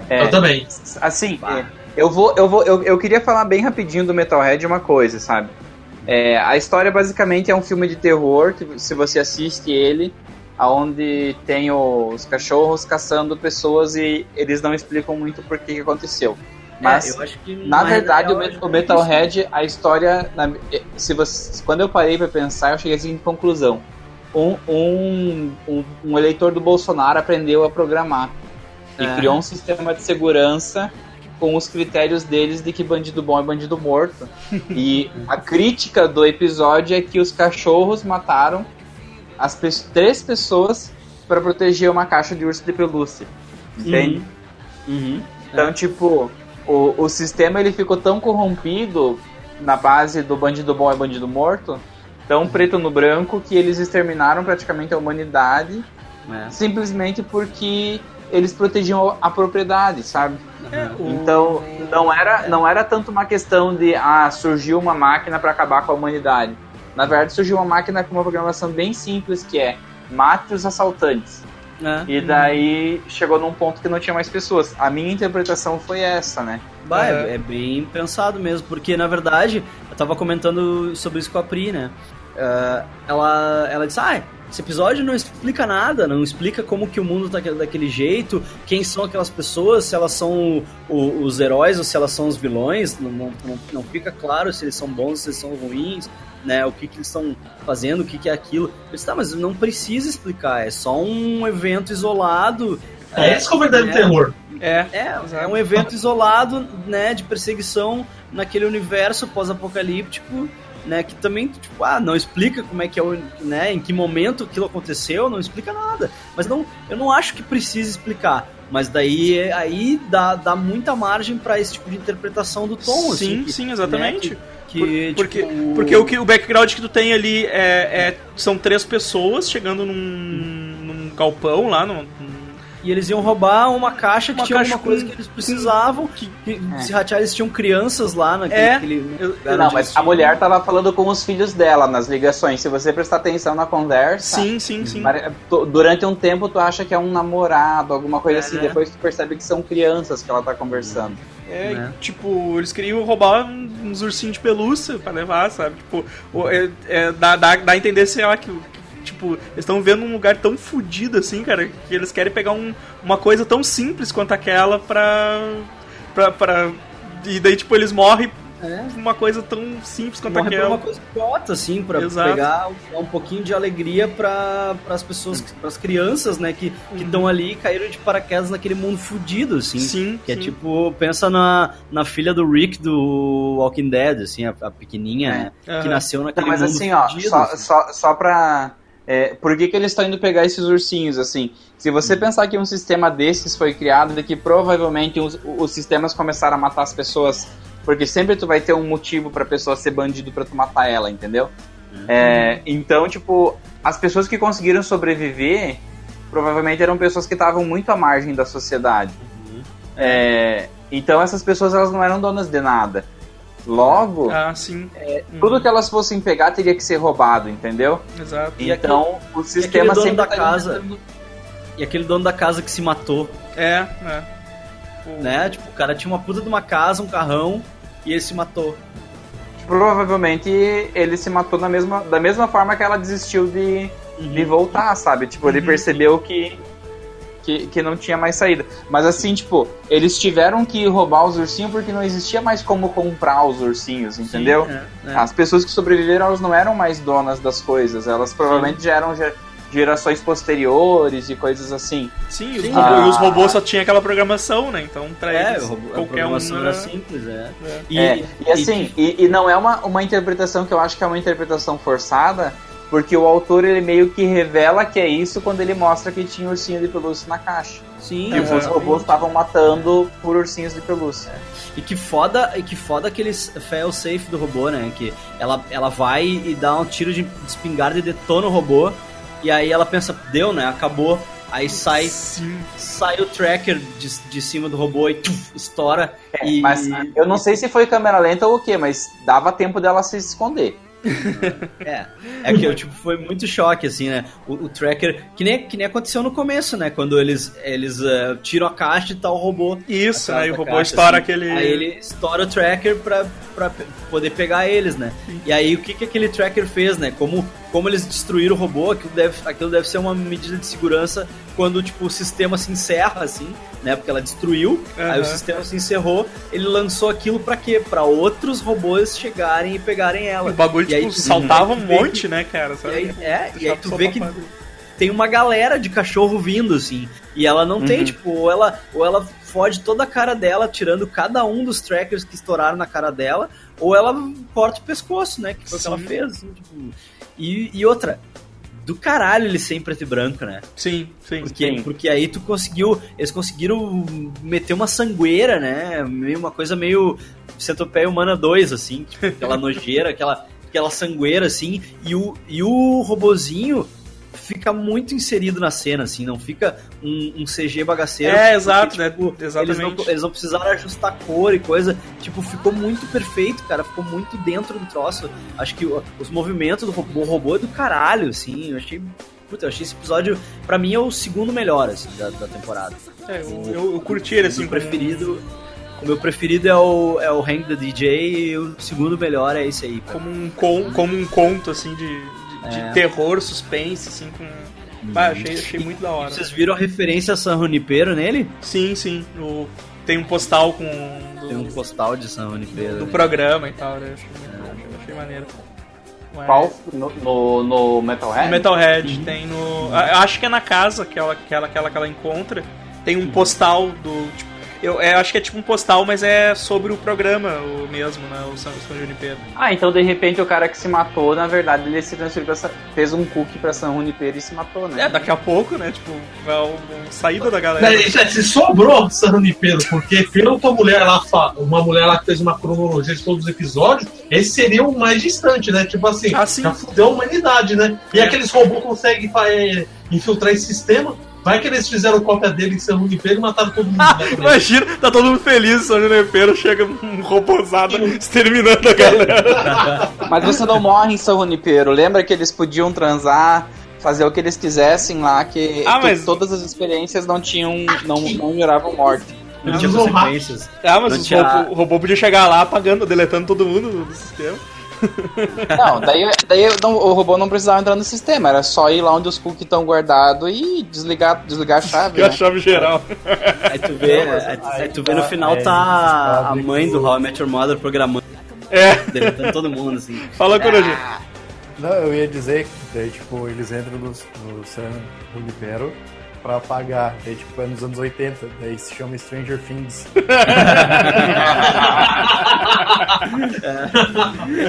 É, eu também. Assim, bah. Eu vou, eu vou, eu, eu queria falar bem rapidinho do Metalhead uma coisa, sabe? É, a história basicamente é um filme de terror que se você assiste ele, aonde tem os cachorros caçando pessoas e eles não explicam muito por que, que aconteceu. É, Mas, é, na verdade, real, o Metalhead, a história, na, se você, quando eu parei para pensar, eu cheguei assim em conclusão. Um, um, um, um, eleitor do Bolsonaro aprendeu a programar e é. criou um sistema de segurança com os critérios deles de que bandido bom é bandido morto. e a crítica do episódio é que os cachorros mataram as pe três pessoas para proteger uma caixa de urso de pelúcia. Entende? Uhum. Uhum. Então, é. tipo, o, o sistema ele ficou tão corrompido na base do bandido bom é bandido morto, tão preto no branco, que eles exterminaram praticamente a humanidade é. simplesmente porque eles protegiam a propriedade, sabe? É, então não era, não era tanto uma questão de ah, surgiu uma máquina para acabar com a humanidade. Na verdade, surgiu uma máquina com uma programação bem simples que é mate os assaltantes. É. E daí chegou num ponto que não tinha mais pessoas. A minha interpretação foi essa, né? Bah, é, é bem pensado mesmo, porque na verdade, eu tava comentando sobre isso com a Pri, né? Uh, ela, ela disse, ah, esse episódio não explica nada, não explica como que o mundo tá daquele jeito, quem são aquelas pessoas, se elas são o, os heróis ou se elas são os vilões, não, não, não, fica claro se eles são bons, se eles são ruins, né, o que, que eles estão fazendo, o que, que é aquilo. Eu disse, tá, mas não precisa explicar, é só um evento isolado. É, é esse que é o verdadeiro é, terror. É, é, é um evento isolado, né, de perseguição naquele universo pós-apocalíptico né? Que também, tipo, ah, não explica como é que é o, né? Em que momento aquilo aconteceu, não explica nada. Mas não, eu não acho que precise explicar. Mas daí aí dá, dá muita margem para esse tipo de interpretação do tom. Sim, assim, sim, exatamente. Né, que, que, porque, tipo... porque o, que, o background que tu tem ali é, é são três pessoas chegando num, num galpão lá, num, e eles iam roubar uma caixa que uma tinha caixa alguma coisa que eles precisavam. Que, que é. Se ratear, eles tinham crianças lá naquele. É. Aquele, não, mas a mulher tava falando com os filhos dela nas ligações. Se você prestar atenção na conversa. Sim, sim, sim. Durante um tempo tu acha que é um namorado, alguma coisa é, assim. Né? Depois tu percebe que são crianças que ela tá conversando. É, né? tipo, eles queriam roubar uns ursinhos de pelúcia pra levar, sabe? Tipo, é, é, dá, dá, dá a entender, sei lá, que, tipo, eles estão vendo um lugar tão fodido assim, cara, que eles querem pegar um, uma coisa tão simples quanto aquela pra, pra, pra. E daí, tipo, eles morrem é. uma coisa tão simples quanto Morre aquela. uma coisa idiota, assim, pra Exato. pegar um, um pouquinho de alegria para as pessoas, para as crianças, né, que estão uhum. ali e caíram de paraquedas naquele mundo fudido, assim. Sim. Que é sim. é tipo, pensa na, na filha do Rick do Walking Dead, assim, a, a pequenininha, é. né, uhum. que nasceu naquele Não, mas mundo assim, ó, fudido. Só, assim. só, só pra é, por que, que eles estão indo pegar esses ursinhos, assim? Se você hum. pensar que um sistema desses foi criado, de que provavelmente os, os sistemas começaram a matar as pessoas, porque sempre tu vai ter um motivo pra pessoa ser bandido pra tu matar ela, entendeu? É, então, tipo, as pessoas que conseguiram sobreviver provavelmente eram pessoas que estavam muito à margem da sociedade. Uhum. É, então essas pessoas elas não eram donas de nada. Logo, ah. É, uhum. tudo que elas fossem pegar teria que ser roubado, entendeu? Exato. Então o sistema sempre da tá casa e aquele dono da casa que se matou. É, é. O... Né? Tipo, o cara tinha uma puta de uma casa, um carrão e ele se matou. Provavelmente ele se matou da mesma, da mesma forma que ela desistiu de, uhum. de voltar, sabe? Tipo, ele uhum. percebeu que que, que não tinha mais saída. Mas assim, tipo, eles tiveram que roubar os ursinhos porque não existia mais como comprar os ursinhos, entendeu? Sim, é, é. As pessoas que sobreviveram, elas não eram mais donas das coisas, elas provavelmente Sim. já eram gerações posteriores e coisas assim. Sim, Sim. Os, ah, robôs, os robôs só tinha aquela programação, né? Então, pra é, eles, robô, qualquer a programação um era simples, é. é. E, é. e, assim, e, e, não é uma, uma interpretação que eu acho que é uma interpretação forçada, porque o autor ele meio que revela que é isso quando ele mostra que tinha ursinho de pelúcia na caixa. Sim, e os robôs estavam matando por ursinhos de pelúcia. E que foda, e que foda aqueles fail safe do robô, né? Que ela, ela vai e dá um tiro de espingarda e detona o robô. E aí ela pensa, deu, né? Acabou. Aí sai, Sim. sai o tracker de, de cima do robô e tuf, estoura. É, e... Mas eu não sei se foi câmera lenta ou o quê, mas dava tempo dela se esconder é, é que tipo, foi muito choque, assim, né? O, o, tracker, que nem, que nem aconteceu no começo, né? Quando eles, eles uh, tiram a caixa e tá o robô. Isso? E o robô caixa, estoura assim, aquele. Aí ele estoura o tracker pra, pra poder pegar eles, né? E aí o que, que aquele tracker fez, né? Como, como eles destruíram o robô, aquilo deve, aquilo deve ser uma medida de segurança quando, tipo, o sistema se encerra, assim, né? Porque ela destruiu, uhum. aí o sistema se encerrou, ele lançou aquilo para quê? Para outros robôs chegarem e pegarem ela. O bagulho, e tipo, aí, saltava um monte, que, né, cara? Sabe? E aí, é, e aí tu vê que tem uma galera de cachorro vindo, assim. E ela não uhum. tem, tipo, ou ela, ou ela fode toda a cara dela, tirando cada um dos trackers que estouraram na cara dela, ou ela corta o pescoço, né? Que foi o que ela fez. Assim, tipo. e, e outra, do caralho ele ser em preto e branco, né? Sim, sim. Porque, sim. porque aí tu conseguiu. Eles conseguiram meter uma sangueira, né? Meio, uma coisa meio. Centopeia Humana 2, assim, tipo, aquela nojeira, aquela, aquela sangueira, assim, e o, e o robozinho fica muito inserido na cena, assim, não fica um, um CG bagaceiro. É, exato, né? Tipo, Exatamente. Eles não, eles não precisaram ajustar cor e coisa. Tipo, ficou muito perfeito, cara. Ficou muito dentro do troço. Acho que os movimentos do robô, robô é do caralho, assim. Eu achei Puta, eu achei esse episódio, pra mim, é o segundo melhor, assim, da, da temporada. É, eu, eu, eu curti ele, assim. O preferido... O meu preferido é o, é o Hang the DJ e o segundo melhor é esse aí. Como um, con, como um conto, assim, de, de é. terror, suspense, assim, com. Uhum. Ah, achei, achei muito da hora. Vocês viram a referência a San Junipero nele? Sim, sim. O... Tem um postal com. Do... Tem um postal de San Junipero. Do né? programa e tal, né? Achei, é. achei maneiro. Qual? No, no, no Metalhead? No Metalhead, uhum. tem no. Acho que é na casa que ela, que ela, que ela, que ela encontra. Tem um uhum. postal do. Tipo, eu, é, acho que é tipo um postal, mas é sobre o programa o mesmo, né? O São, São Junipero. Ah, então de repente o cara que se matou, na verdade, ele se transferiu pra, fez um cookie pra São Junipero e se matou, né? É, daqui a pouco, né? Tipo, vai um, um saída da galera. É, se sobrou São Junipero, porque pelo que a mulher lá uma mulher lá que fez uma cronologia de todos os episódios, esse seria o mais distante, né? Tipo assim, ah, já fudeu a humanidade, né? E é. aqueles robôs conseguem é, infiltrar esse sistema Vai que eles fizeram cópia dele em São Junipero e mataram todo mundo. Ah, imagina, tá todo mundo feliz, São Junipero chega um robôzado exterminando a galera. Mas você não morre em São Junipero. Lembra que eles podiam transar, fazer o que eles quisessem lá, que, ah, mas... todas as experiências não tinham. não, não geravam morte. Não tinha consequências. Ah, mas tinha... o, robô, o robô podia chegar lá apagando, deletando todo mundo do sistema. Não, daí, daí não, o robô não precisava entrar no sistema, era só ir lá onde os cookies estão guardados e desligar, desligar a chave. Desligar né? a chave geral. Aí tu vê, aí, aí tu vê no final é, tá a mãe do How I Met Your Mother programando. É. Deletando todo mundo, assim. Fala, Corujinho. Ah. Não, eu ia dizer que daí, tipo, eles entram no, no San Junipero pra apagar. Daí, tipo, é nos anos 80. Daí se chama Stranger Things.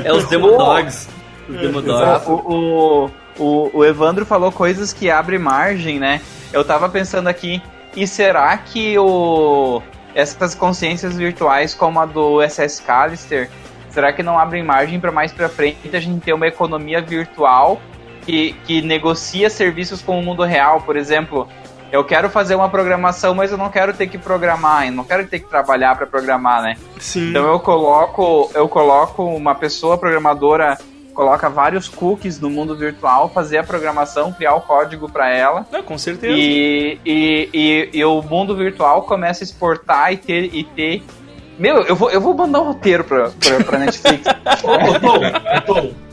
é, é os Demodogs. Os Demodogs. O, o, o, o Evandro falou coisas que abrem margem, né? Eu tava pensando aqui, e será que o essas consciências virtuais como a do SS Callister será que não abrem margem para mais para frente a gente ter uma economia virtual que, que negocia serviços com o mundo real? Por exemplo, eu quero fazer uma programação, mas eu não quero ter que programar, eu não quero ter que trabalhar para programar, né? Sim. Então eu coloco, eu coloco uma pessoa programadora coloca vários cookies no mundo virtual, fazer a programação, criar o código para ela. É, com certeza. E, e, e, e, o mundo virtual começa a exportar e ter, e ter meu, eu vou, eu vou mandar um roteiro pra, pra, pra Netflix. ô, ô, Tom, ô,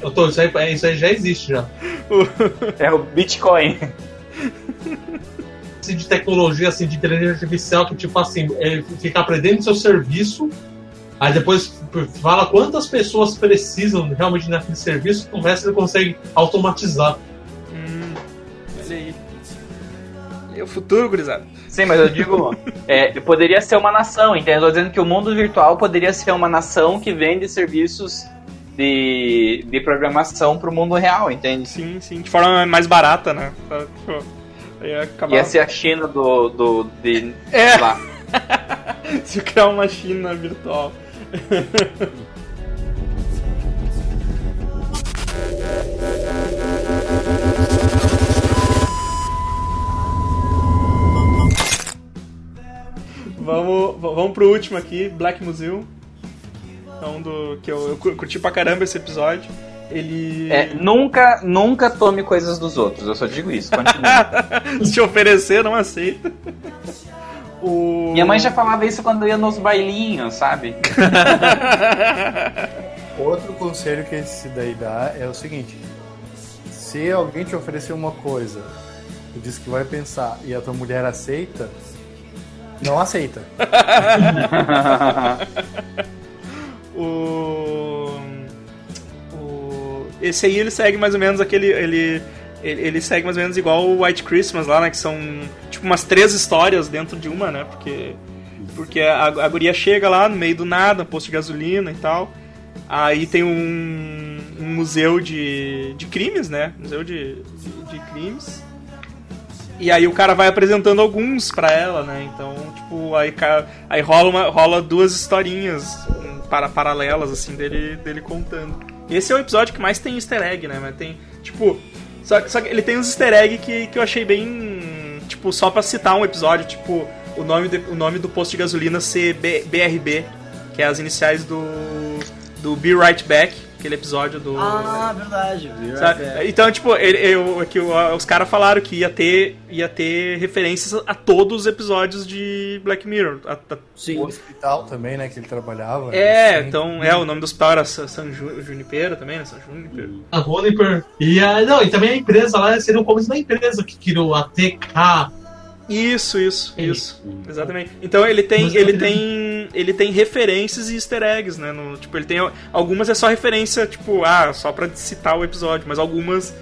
Tom, ô, Tom isso, aí, isso aí já existe já. É o Bitcoin. Assim, de tecnologia, assim, de inteligência artificial, que tipo assim, é, fica aprendendo seu serviço, aí depois fala quantas pessoas precisam realmente naquele serviço, o resto ele consegue automatizar. Hum, olha aí. É o futuro, gurizada. Sim, mas eu digo, é, poderia ser uma nação, entende? Eu tô dizendo que o mundo virtual poderia ser uma nação que vende serviços de, de programação para o mundo real, entende? Sim, sim, de forma mais barata, né? Ia, acabar... Ia ser a China do. do de, é. lá. Se criar uma China virtual. vamos, vamos pro último aqui, Black Museum. Então, do, que eu, eu curti pra caramba esse episódio. Ele. É, nunca, nunca tome coisas dos outros, eu só digo isso. Se oferecer, não aceita. O... Minha mãe já falava isso quando ia nos bailinhos, sabe? Outro conselho que esse daí dá é o seguinte: se alguém te oferecer uma coisa, tu diz que vai pensar e a tua mulher aceita, não aceita. o... o... Esse aí ele segue mais ou menos aquele. Ele, ele, ele, segue mais ou menos igual o White Christmas lá, né? Que são tipo umas três histórias dentro de uma, né? Porque, porque a, a guria chega lá no meio do nada, posto de gasolina e tal. Aí tem um, um museu de, de crimes, né? Museu de, de, de crimes. E aí o cara vai apresentando alguns para ela, né? Então, tipo, aí, aí rola, uma, rola duas historinhas para, paralelas, assim, dele, dele contando. Esse é o episódio que mais tem easter egg, né? Mas tem, tipo. Só, só que ele tem uns easter egg que, que eu achei bem. Tipo, só pra citar um episódio, tipo, o nome, de, o nome do posto de gasolina ser BRB, que é as iniciais do. do Be Right Back aquele episódio do. Ah, verdade. Então, tipo, ele, eu, que os caras falaram que ia ter, ia ter referências a todos os episódios de Black Mirror. A, a... Sim. O hospital também, né, que ele trabalhava. É, assim. então, é, o nome do hospital era San Junipero também, né? San Juniper. A Juniper. E, a, não, e também a empresa lá seria o começo da empresa que criou a TK isso, isso, isso. Exatamente. Então ele tem, ele tem, ele tem referências e easter eggs, né? No, tipo, ele tem algumas é só referência, tipo, ah, só para citar o episódio, mas algumas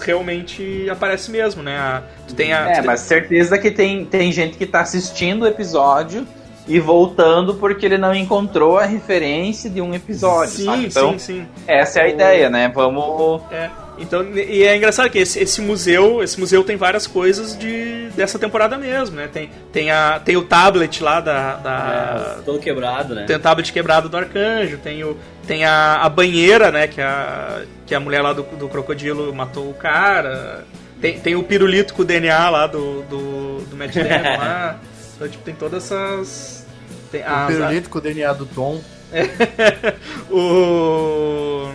realmente aparece mesmo, né? A, tu tem a, é, tu mas tem... certeza que tem, tem gente que tá assistindo o episódio e voltando porque ele não encontrou a referência de um episódio. Sim, sabe? Então, sim, sim. Essa é a o... ideia, né? Vamos. É. Então, e é engraçado que esse, esse museu, esse museu tem várias coisas de dessa temporada mesmo, né? Tem, tem, a, tem o tablet lá da, da é, todo quebrado, né? Tem o tablet quebrado do arcanjo, tem o tem a, a banheira, né, que a que a mulher lá do, do crocodilo matou o cara. Tem, tem o pirulito com o DNA lá do do, do Matt Damon lá. Então, tipo, tem todas essas tem, o as, pirulito a... com o DNA do Tom. o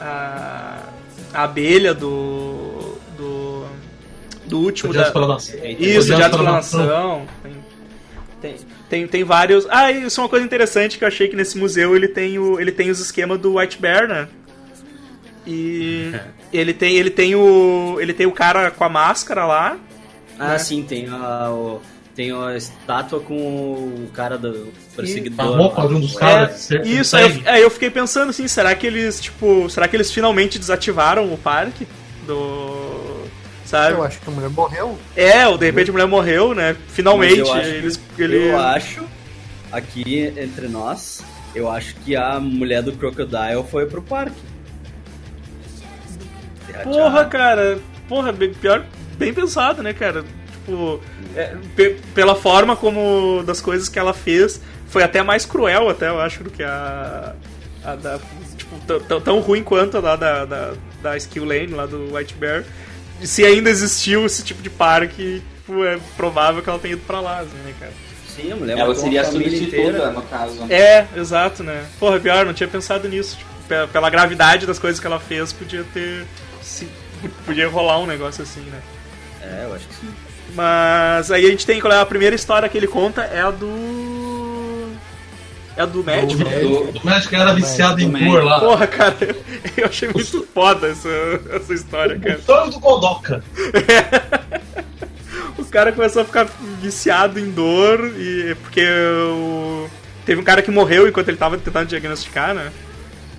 a a abelha do. do. do último da. Isso, de explanação. Tem, tem, tem, tem, vários. Ah, isso é uma coisa interessante que eu achei que nesse museu ele tem, o, ele tem os esquemas do White Bear, né? E ele tem, ele tem o. Ele tem o cara com a máscara lá. Ah, né? sim, tem a, o, tem a estátua com o cara do perseguidor. A roupa de um dos caras. É, isso, aí eu, aí eu, fiquei pensando assim, será que eles, tipo, será que eles finalmente desativaram o parque do. Sabe? Eu acho que a mulher morreu. É, de repente a mulher morreu, né? Finalmente. Eu acho, eles, ele... eu acho, aqui entre nós, eu acho que a mulher do Crocodile foi pro parque. Porra, cara. Porra, pior, bem pensado, né, cara? Tipo, é, pela forma como das coisas que ela fez, foi até mais cruel, até eu acho, do que a A da, tipo, tão ruim quanto a da, da, da, da Skill Lane, lá do White Bear. E se ainda existiu esse tipo de parque, tipo, é provável que ela tenha ido pra lá, assim, né, cara? Sim, a mulher Ela seria a substituta, no caso. É, exato, né? Porra, pior, não tinha pensado nisso. Tipo, pela gravidade das coisas que ela fez, podia ter. Se, podia rolar um negócio assim, né? É, eu acho que sim. Mas aí a gente tem qual é a primeira história que ele conta é a do. É a do médico? Do, do médico que era viciado em dor lá. Porra, cara, eu achei muito foda essa, essa história, cara. O sonho do Godoka. o cara começou a ficar viciado em dor e porque o... teve um cara que morreu enquanto ele tava tentando diagnosticar, né?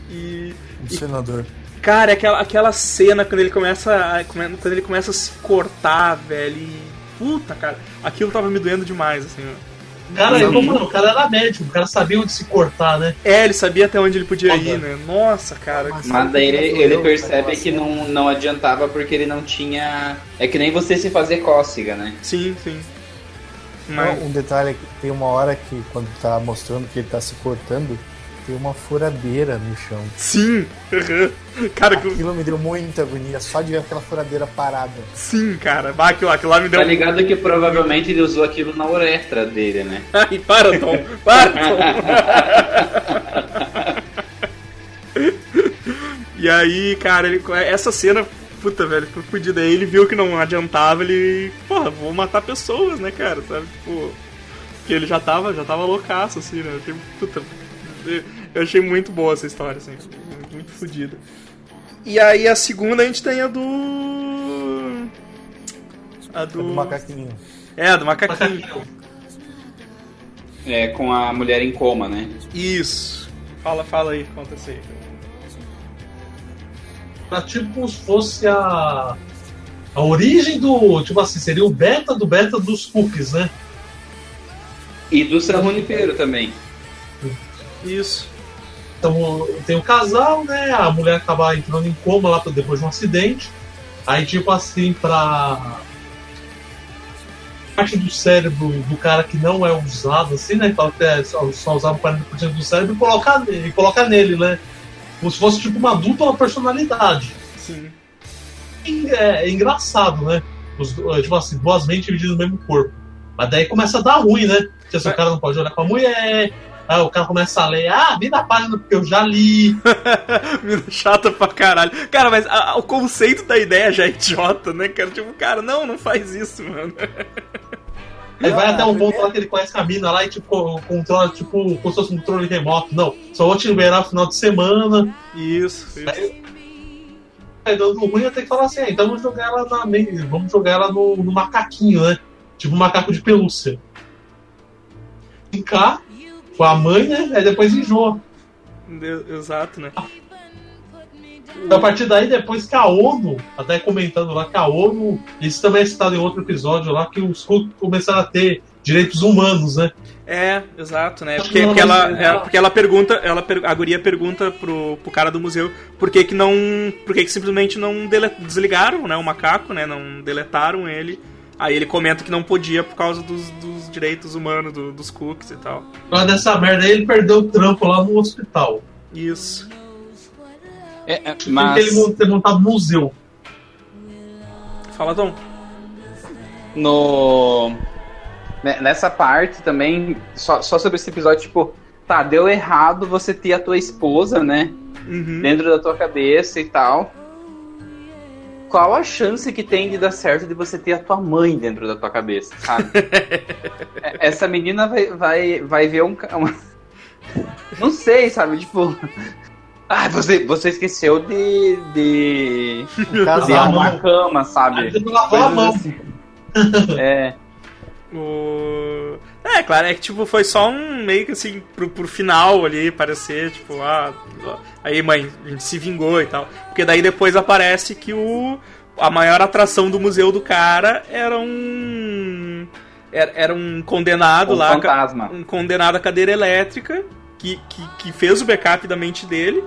E. Um senador. Cara, é aquela, aquela cena quando ele começa. A, quando ele começa a se cortar, velho. E, puta, cara. Aquilo tava me doendo demais, assim. Cara, eu, mano, o cara era médico, o cara sabia onde se cortar, né? É, ele sabia até onde ele podia ir, né? Nossa, cara. Mas daí ele, ele percebe que não, não adiantava porque ele não tinha. É que nem você se fazer cócega, né? Sim, sim. Mas... Um detalhe é que tem uma hora que quando tá mostrando que ele tá se cortando, tem uma furadeira no chão. Sim! cara, aquilo me deu muita agonia, só de ver aquela furadeira parada. Sim, cara, bah, aquilo, aquilo lá me deu. Tá ligado que provavelmente ele usou aquilo na uretra dele, né? Ai, para, Tom! Para, Tom! e aí, cara, ele, essa cena puta, velho, foi fodido. Aí ele viu que não adiantava, ele. Porra, vou matar pessoas, né, cara? Sabe? Tipo. Porque ele já tava, já tava loucaço, assim, né? Puta, eu achei muito boa essa história, assim. Muito, fodida. E aí a segunda a gente tem a do. A do. É do macaquinho. É, a do macaquinho. É, com a mulher em coma, né? Isso. Fala, fala aí, conta isso aí. Pra tipo se fosse a. A origem do. Tipo assim, seria o beta do beta dos cookies, né? E do San Junipero também. Isso. Então tem o casal, né? A mulher acaba entrando em coma lá depois de um acidente. Aí, tipo assim, pra. Parte do cérebro do cara que não é usado, assim, né? Que é só, só usava 40% do cérebro e colocar, e colocar nele, né? Como se fosse tipo uma dupla personalidade. Sim. É, é engraçado, né? Os, tipo assim, duas mentes divididas no mesmo corpo. Mas daí começa a dar ruim, né? Porque assim, o cara não pode olhar pra mulher, Aí o cara começa a ler, ah, me dá página porque eu já li. Mina chata pra caralho. Cara, mas a, o conceito da ideia já é idiota, né, cara? Tipo, cara, não, não faz isso, mano. Aí vai até um ponto lá que ele conhece a mina lá e tipo, controla, tipo, como se fosse um controle remoto. Não, só vou te liberar no final de semana. Isso, isso. Aí, aí dando ruim, eu tenho que falar assim, então vamos jogar ela na vamos jogar ela no, no macaquinho, né? Tipo um macaco de pelúcia. Ficar com a mãe, né? Aí depois enjoa. Exato, né? Então, a partir daí, depois que a ONU, até comentando lá que a ONU, isso também é citado em outro episódio lá, que os Hulk começaram a ter direitos humanos, né? É, exato, né? Porque, porque, ela, é, porque ela pergunta, ela, a guria pergunta pro, pro cara do museu por que, que não. Por que, que simplesmente não desligaram né, o macaco, né? Não deletaram ele Aí ele comenta que não podia por causa dos, dos direitos humanos, do, dos cookies e tal. Por causa dessa merda aí, ele perdeu o trampo lá no hospital. Isso. É, é, mas... Ele ter montado museu. Fala, Tom. No... Nessa parte também, só, só sobre esse episódio, tipo, tá, deu errado você ter a tua esposa, né? Uhum. Dentro da tua cabeça e tal qual a chance que tem de dar certo de você ter a tua mãe dentro da tua cabeça, sabe? É, essa menina vai, vai, vai ver um. Uma... Não sei, sabe? Tipo. Ah, você, você esqueceu de. de. de arrumar a cama, sabe? a mão. Assim. É. O... É, claro, é que tipo, foi só um meio que assim, pro, pro final ali, parecer, tipo, ah, aí mãe, a gente se vingou e tal. Porque daí depois aparece que o a maior atração do museu do cara era um era, era um condenado um lá, fantasma. um condenado à cadeira elétrica que, que, que fez o backup da mente dele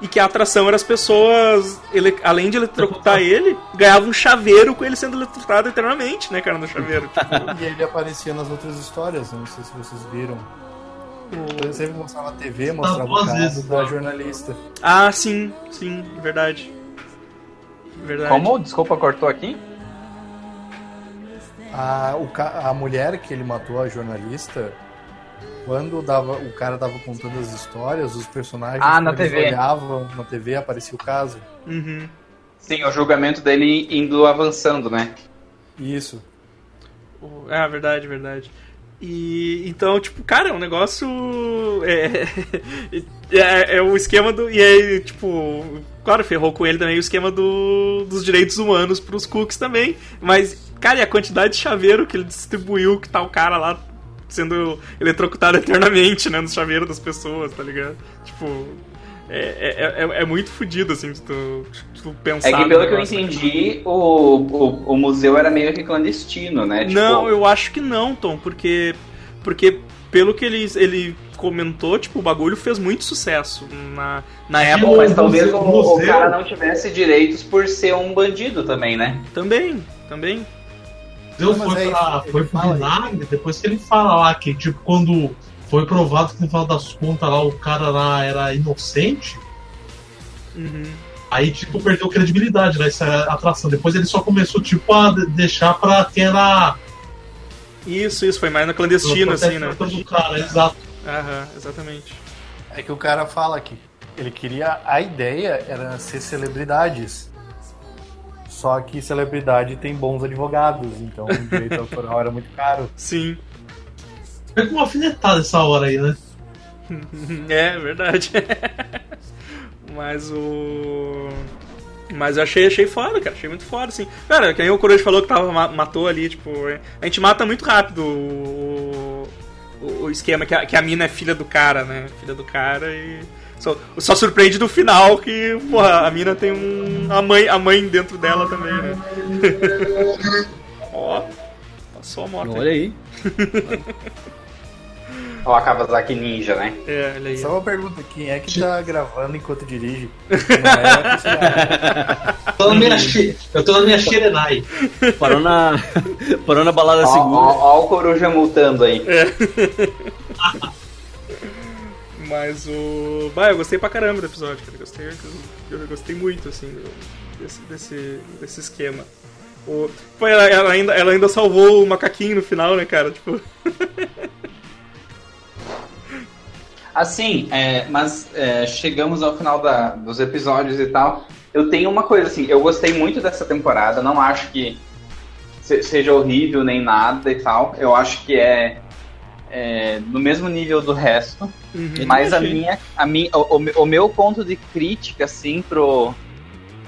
e que a atração era as pessoas, ele, além de eletrocutar ele, ganhavam um chaveiro com ele sendo eletrocutado eternamente, né, cara, no chaveiro. Tipo. e ele aparecia nas outras histórias, não sei se vocês viram. Eu sempre mostrava na TV, mostrava o caso da jornalista. Ah, sim, sim, verdade. Verdade. Como? Desculpa, cortou aqui? A, o, a mulher que ele matou, a jornalista, quando dava, o cara tava contando as histórias, os personagens ah, na TV. olhavam na TV, aparecia o caso. Uhum. Sim, o julgamento dele indo avançando, né? Isso. É, verdade, verdade. E então, tipo, cara, é um negócio. É, é, é o esquema do. E aí, tipo, claro, ferrou com ele também o esquema do, dos direitos humanos pros cookies também. Mas, cara, e a quantidade de chaveiro que ele distribuiu, que tá o cara lá sendo eletrocutado eternamente, né, no chaveiro das pessoas, tá ligado? Tipo, é, é, é, é, muito fodido, assim, de tu, de tu pensar. É que pelo que eu entendi, o, o, o, museu era meio que clandestino, né? Tipo... Não, eu acho que não, Tom, porque, porque pelo que ele, ele comentou, tipo, o bagulho fez muito sucesso na, na época. mas talvez o, o, cara não tivesse direitos por ser um bandido também, né? Também, também. Deus foi, é pra, foi pro vinagre, depois que ele fala lá que, tipo, quando foi provado que no final das contas lá o cara lá era inocente. Uhum. Aí, tipo, perdeu credibilidade nessa né, atração. Depois ele só começou, tipo, a deixar pra quem era. Isso, isso, foi mais na clandestina, assim, né? Do cara, exato. Aham, exatamente. É que o cara fala que ele queria. A ideia era ser celebridades. Só que celebridade tem bons advogados, então o direito autoral era muito caro. Sim. Pega uma alfinetada essa hora aí, né? é, verdade. Mas o. Mas eu achei, achei foda, cara. Achei muito foda, assim. Cara, quem o Coruja falou que tava, matou ali, tipo. A gente mata muito rápido o, o, o esquema que a, que a mina é filha do cara, né? Filha do cara e. Só, só surpreende no final que, porra, a mina tem um. A mãe, a mãe dentro dela também, né? Ó, passou a moto. Olha aí. Ou a Kawasaki Ninja, né? É, olha aí. Só uma pergunta, quem é que tá gravando enquanto dirige? Não é eu tô na minha Shirenai. Parou na, parou na balada ó, segura. Ó, ó, o coruja multando aí. É. Mas o. Bah, eu gostei pra caramba do episódio, cara. Gostei, eu gostei muito, assim, desse, desse, desse esquema. O... Pô, ela, ela, ainda, ela ainda salvou o macaquinho no final, né, cara? Tipo. Assim, é, mas é, chegamos ao final da, dos episódios e tal. Eu tenho uma coisa assim, eu gostei muito dessa temporada, não acho que se, seja horrível nem nada e tal. Eu acho que é, é no mesmo nível do resto. Uhum, mas a minha, a minha, o, o, meu ponto de crítica, assim, pro.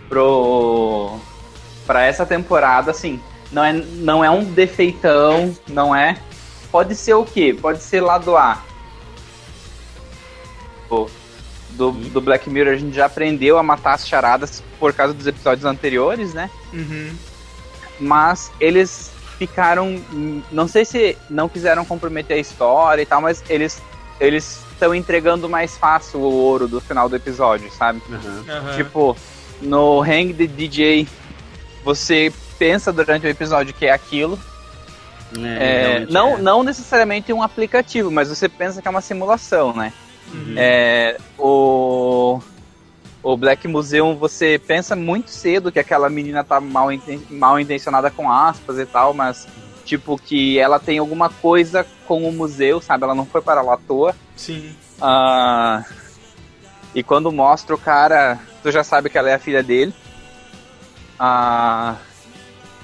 pro. pra essa temporada, assim, não é, não é um defeitão, não é. Pode ser o quê? Pode ser lado A do, do Black Mirror a gente já aprendeu a matar as charadas por causa dos episódios anteriores, né? Uhum. Mas eles ficaram. Não sei se não quiseram comprometer a história e tal, mas eles eles estão entregando mais fácil o ouro do final do episódio, sabe? Uhum. Uhum. Tipo, no Hang the DJ, você pensa durante o episódio que é aquilo. É, é, não, é. não necessariamente um aplicativo, mas você pensa que é uma simulação, né? Uhum. É, o, o Black Museum, você pensa muito cedo que aquela menina tá mal, mal intencionada com aspas e tal, mas tipo que ela tem alguma coisa com o museu, sabe? Ela não foi para lá à toa. Sim. Uh, e quando mostra o cara, tu já sabe que ela é a filha dele. Uh,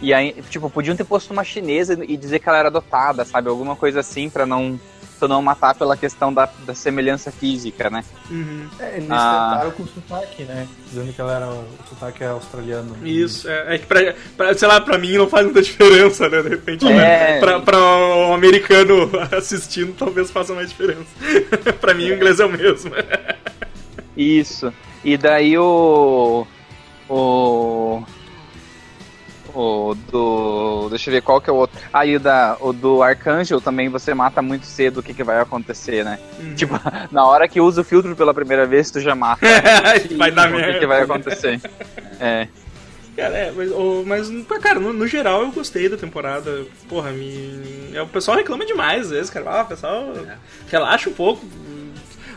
e aí, tipo, podiam ter posto uma chinesa e dizer que ela era adotada, sabe? Alguma coisa assim para não tu não matar pela questão da, da semelhança física, né? Uhum. É, eles ah. tentaram com o sotaque, né? Dizendo que ela era o sotaque australiano. Isso, é, é que pra, pra, sei lá, pra mim não faz muita diferença, né? De repente, é... né? pra, pra um americano assistindo, talvez faça mais diferença. pra mim, o inglês é o mesmo. Isso. E daí o. O o do. Deixa eu ver qual que é o outro. Aí o, da, o do Arcanjo também você mata muito cedo o que, que vai acontecer, né? Uhum. Tipo, na hora que usa o filtro pela primeira vez, tu já mata. vai dar merda. O que, que vai acontecer. é. Cara, é, mas, mas cara, no, no, geral eu gostei da temporada. Porra, me. É, o pessoal reclama demais às vezes, cara. Ah, o pessoal é. relaxa um pouco.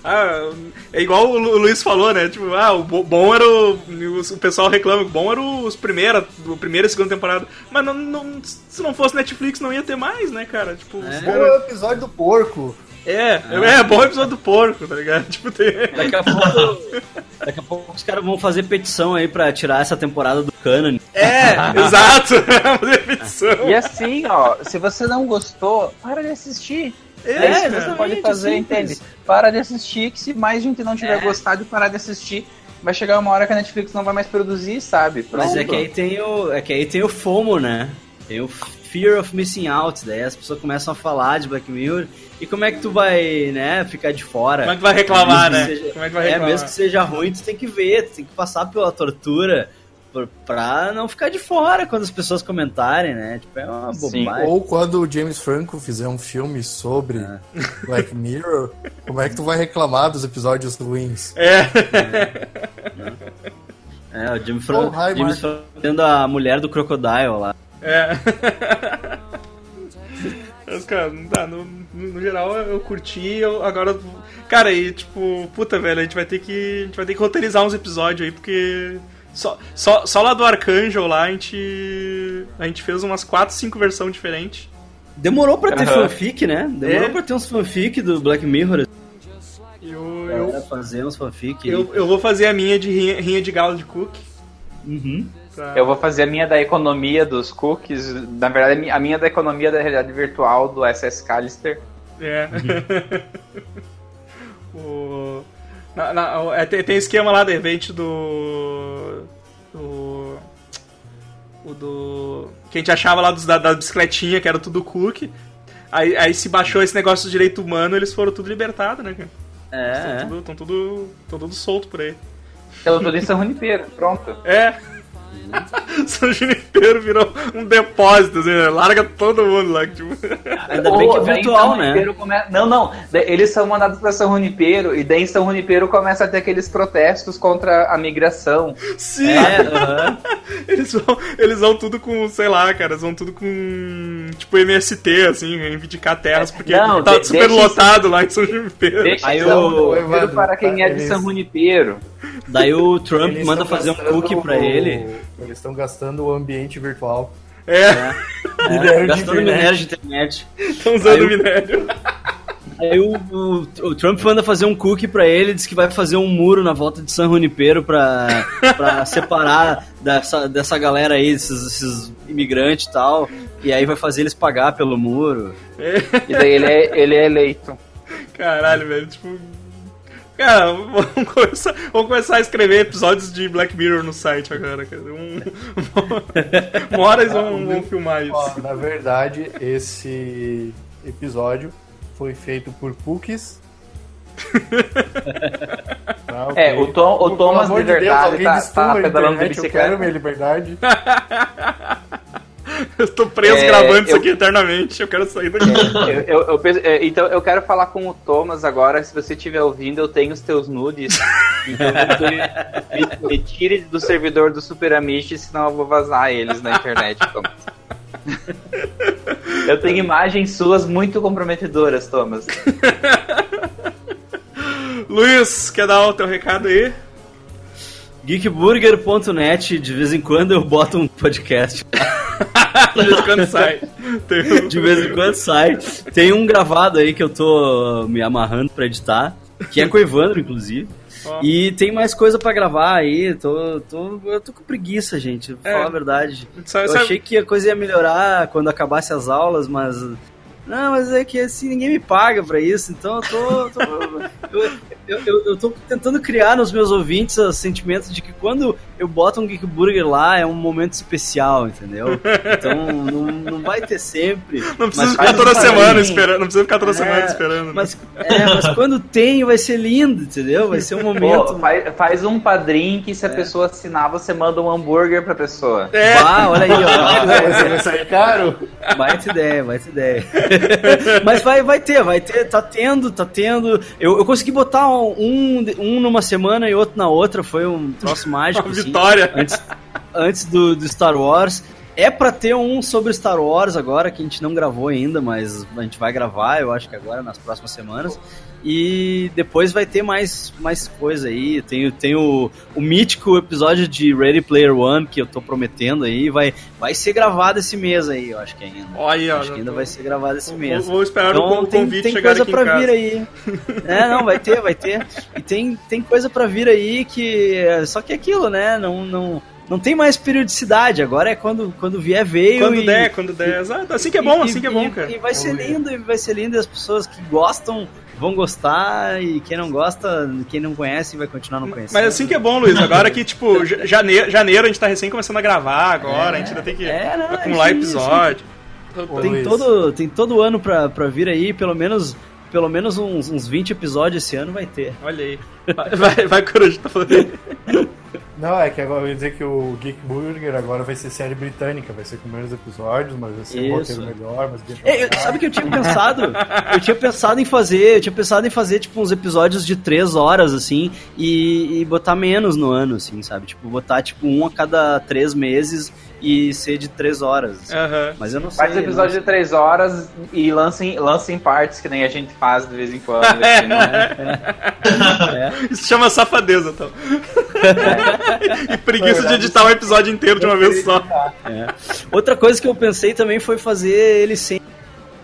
Ah, é igual o Luiz falou, né? Tipo, ah, o bom era o. O pessoal reclama que o bom era os primeiros, o primeira e segunda temporada. Mas não, não, se não fosse Netflix, não ia ter mais, né, cara? Tipo, é. Cara... o episódio do porco. É, ah. é bom episódio do porco, tá ligado? Tipo, tem... Daqui a pouco, daqui a pouco os caras vão fazer petição aí pra tirar essa temporada do canon. É, exato, fazer petição. E assim, ó, se você não gostou, para de assistir. É, é isso que você pode fazer, entende? Para de assistir, que se mais gente não tiver é. gostado e parar de assistir, vai chegar uma hora que a Netflix não vai mais produzir, sabe? Pronto. Mas é que aí tem o, é que aí tem o FOMO, né? Tem o Fear of Missing Out, daí as pessoas começam a falar de Black Mirror e como é que tu vai, né, ficar de fora? Como é que vai reclamar, né? Seja, como é que vai reclamar? É, mesmo que seja ruim, tu tem que ver, tu tem que passar pela tortura pra não ficar de fora quando as pessoas comentarem, né? Tipo, é uma bobagem. Sim. Ou quando o James Franco fizer um filme sobre é. Black Mirror, como é que tu vai reclamar dos episódios ruins? É. É, é o James Franco, oh, James Franco tendo a mulher do Crocodile lá. É. Mas, cara, não dá. No, no, no geral, eu curti. Eu, agora. Cara, e tipo, puta, velho, a gente vai ter que. A gente vai ter que roteirizar uns episódios aí, porque. Só, só, só lá do Arcanjo lá a gente. A gente fez umas 4, 5 versões diferentes. Demorou pra ter uhum. fanfic, né? Demorou é. pra ter uns fanfic do Black Mirror. Eu, eu, fazer uns fanfic. Eu, eu vou fazer a minha de rinha, rinha de galo de cook. Uhum. Pra... Eu vou fazer a minha da economia dos cookies. Na verdade, a minha da economia da realidade virtual do SS Callister. É. o... Na, na, é, tem, tem esquema lá, de repente, do. Do. O do. Que a gente achava lá dos, da, da bicicletinha, que era tudo cookie. Aí, aí se baixou esse negócio de direito humano, eles foram tudo libertados, né, cara? É. Estão é. tudo, tudo, tudo solto por aí. Pelo tudo em São Junipero, pronto. É. São Junipero virou um depósito, assim, né? larga todo mundo lá. Tipo... Ainda bem que é virtual, né? Come... Não, não, eles são mandados para São Junipero e daí em São Junipero começa a ter aqueles protestos contra a migração. Sim! É, uh -huh. eles, vão, eles vão tudo com, sei lá, cara, eles vão tudo com, tipo, MST, assim, reivindicar terras, porque não, tá de, super lotado lá em São Junipero. Deixa Aí o... para quem é de São Junipero. Daí o Trump eles manda fazer um cookie para ele. Eles estão gastando o ambiente virtual. É. é. é. Gastando minério de internet. Estão usando Aí minério. Aí o, o, o, Trump manda fazer um cookie pra ele, diz que vai fazer um muro na volta de San Junipero pra, pra separar dessa, dessa galera aí, esses, esses imigrantes e tal. E aí vai fazer eles pagar pelo muro. E daí ele é, ele é eleito. Caralho, velho, tipo, Cara, vamos começar, vamos começar a escrever episódios de Black Mirror no site agora. Cara. Um, uma hora eles vão, vão filmar isso. Ó, na verdade, esse episódio foi feito por cookies. ah, okay. É, o, Tom, o Thomas de verdade de Deus, tá, tá pedalando de bicicleta. Eu quero minha liberdade. eu tô preso é, gravando eu, isso aqui eternamente, eu quero sair daqui. É, eu, eu, é, então eu quero falar com o Thomas agora, se você estiver ouvindo, eu tenho os teus nudes. Então me, me, tire do servidor do Super Amish, senão eu vou vazar eles na internet, Thomas. Eu tenho imagens suas muito comprometedoras, Thomas. Luiz, quer dar o teu recado aí? Geekburger.net, de vez em quando eu boto um podcast. de vez em quando sai. Tem... De vez em quando sai. Tem um gravado aí que eu tô me amarrando pra editar, que é com o Evandro, inclusive. Oh. E tem mais coisa para gravar aí, tô, tô, eu tô com preguiça, gente, pra é. falar a verdade. eu achei que a coisa ia melhorar quando acabasse as aulas, mas não, mas é que assim, ninguém me paga pra isso, então eu tô. tô eu, eu, eu, eu, tô tentando criar nos meus ouvintes o sentimento de que quando eu boto um Geek Burger lá é um momento especial, entendeu? Então não, não vai ter sempre. Não precisa ficar toda semana esperando, não precisa ficar toda é, semana esperando. Mas, é, mas quando tem vai ser lindo, entendeu? Vai ser um momento. Pô, faz, faz, um padrinho que se a é. pessoa assinar, você manda um hambúrguer pra pessoa. É. Ah, olha aí, ó. vai sair caro. Mais ideia, mais ideia. Mas vai, vai ter, vai ter, tá tendo, tá tendo. Eu, eu consegui botar um, um numa semana e outro na outra, foi um troço mágico. Uma assim. vitória! Antes, antes do, do Star Wars. É para ter um sobre Star Wars agora, que a gente não gravou ainda, mas a gente vai gravar, eu acho que agora, nas próximas semanas. E depois vai ter mais, mais coisa aí. Tem, tem o, o mítico episódio de Ready Player One que eu tô prometendo aí. Vai, vai ser gravado esse mês aí, eu acho que ainda. Olha, acho que ainda vai ser gravado esse mês. Vou, vou esperar então, o tem, convite tem chegar coisa aqui pra vir aí. É, não, vai ter, vai ter. E tem, tem coisa pra vir aí que. Só que é aquilo, né? Não. não não tem mais periodicidade, agora é quando, quando vier veio. Quando e, der, quando der. Exato. Assim que é bom, e, assim que é bom, cara. E vai ser lindo, e vai ser lindo, e as pessoas que gostam vão gostar, e quem não gosta, quem não conhece, vai continuar não conhecendo. Mas assim que é bom, Luiz. Agora que, tipo, janeiro, janeiro a gente tá recém começando a gravar agora, é, a gente ainda tem que é, não, acumular é episódio. Tem todo, tem todo ano pra, pra vir aí, pelo menos pelo menos uns, uns 20 episódios esse ano vai ter. Olha aí. Vai, vai, vai Coruja, tá falando. Não, é que agora eu ia dizer que o Geek Burger agora vai ser série britânica, vai ser com menos episódios, mas vai ser Isso. um roteiro melhor, mas é, eu, Sabe que eu tinha pensado? eu tinha pensado em fazer, eu tinha pensado em fazer tipo uns episódios de três horas, assim, e, e botar menos no ano, assim, sabe? Tipo, botar tipo um a cada três meses e ser de 3 horas. Uhum. Mas eu não sei. Faz episódio de 3 horas e lança em, lança em partes, que nem a gente faz de vez em quando. Assim, é. Isso chama safadeza, então. e preguiça de editar um episódio inteiro de uma vez só. É. Outra coisa que eu pensei também foi fazer ele sem.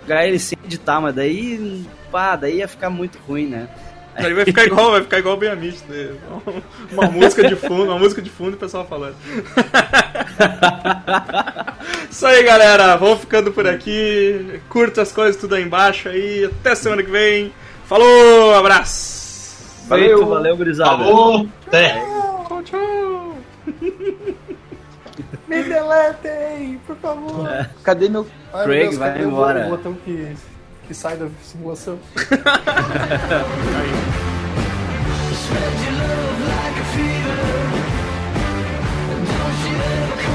Jogar ele sem editar, mas daí. Pá, daí ia ficar muito ruim, né? Aí vai ficar igual, vai ficar igual bem Amish, né? Uma música de fundo, uma música de fundo e o pessoal falando. Isso aí, galera. Vamos ficando por aqui. Curta as coisas tudo aí embaixo aí. Até semana que vem. Falou, abraço. Valeu, valeu, gurizada. Falou, até. Tchau, tchau. Me deletem, por favor. É. Cadê meu. Ai, Craig, Deus, vai embora. O botão que que sai da simulação. Spread your love like a fever. Don't you ever come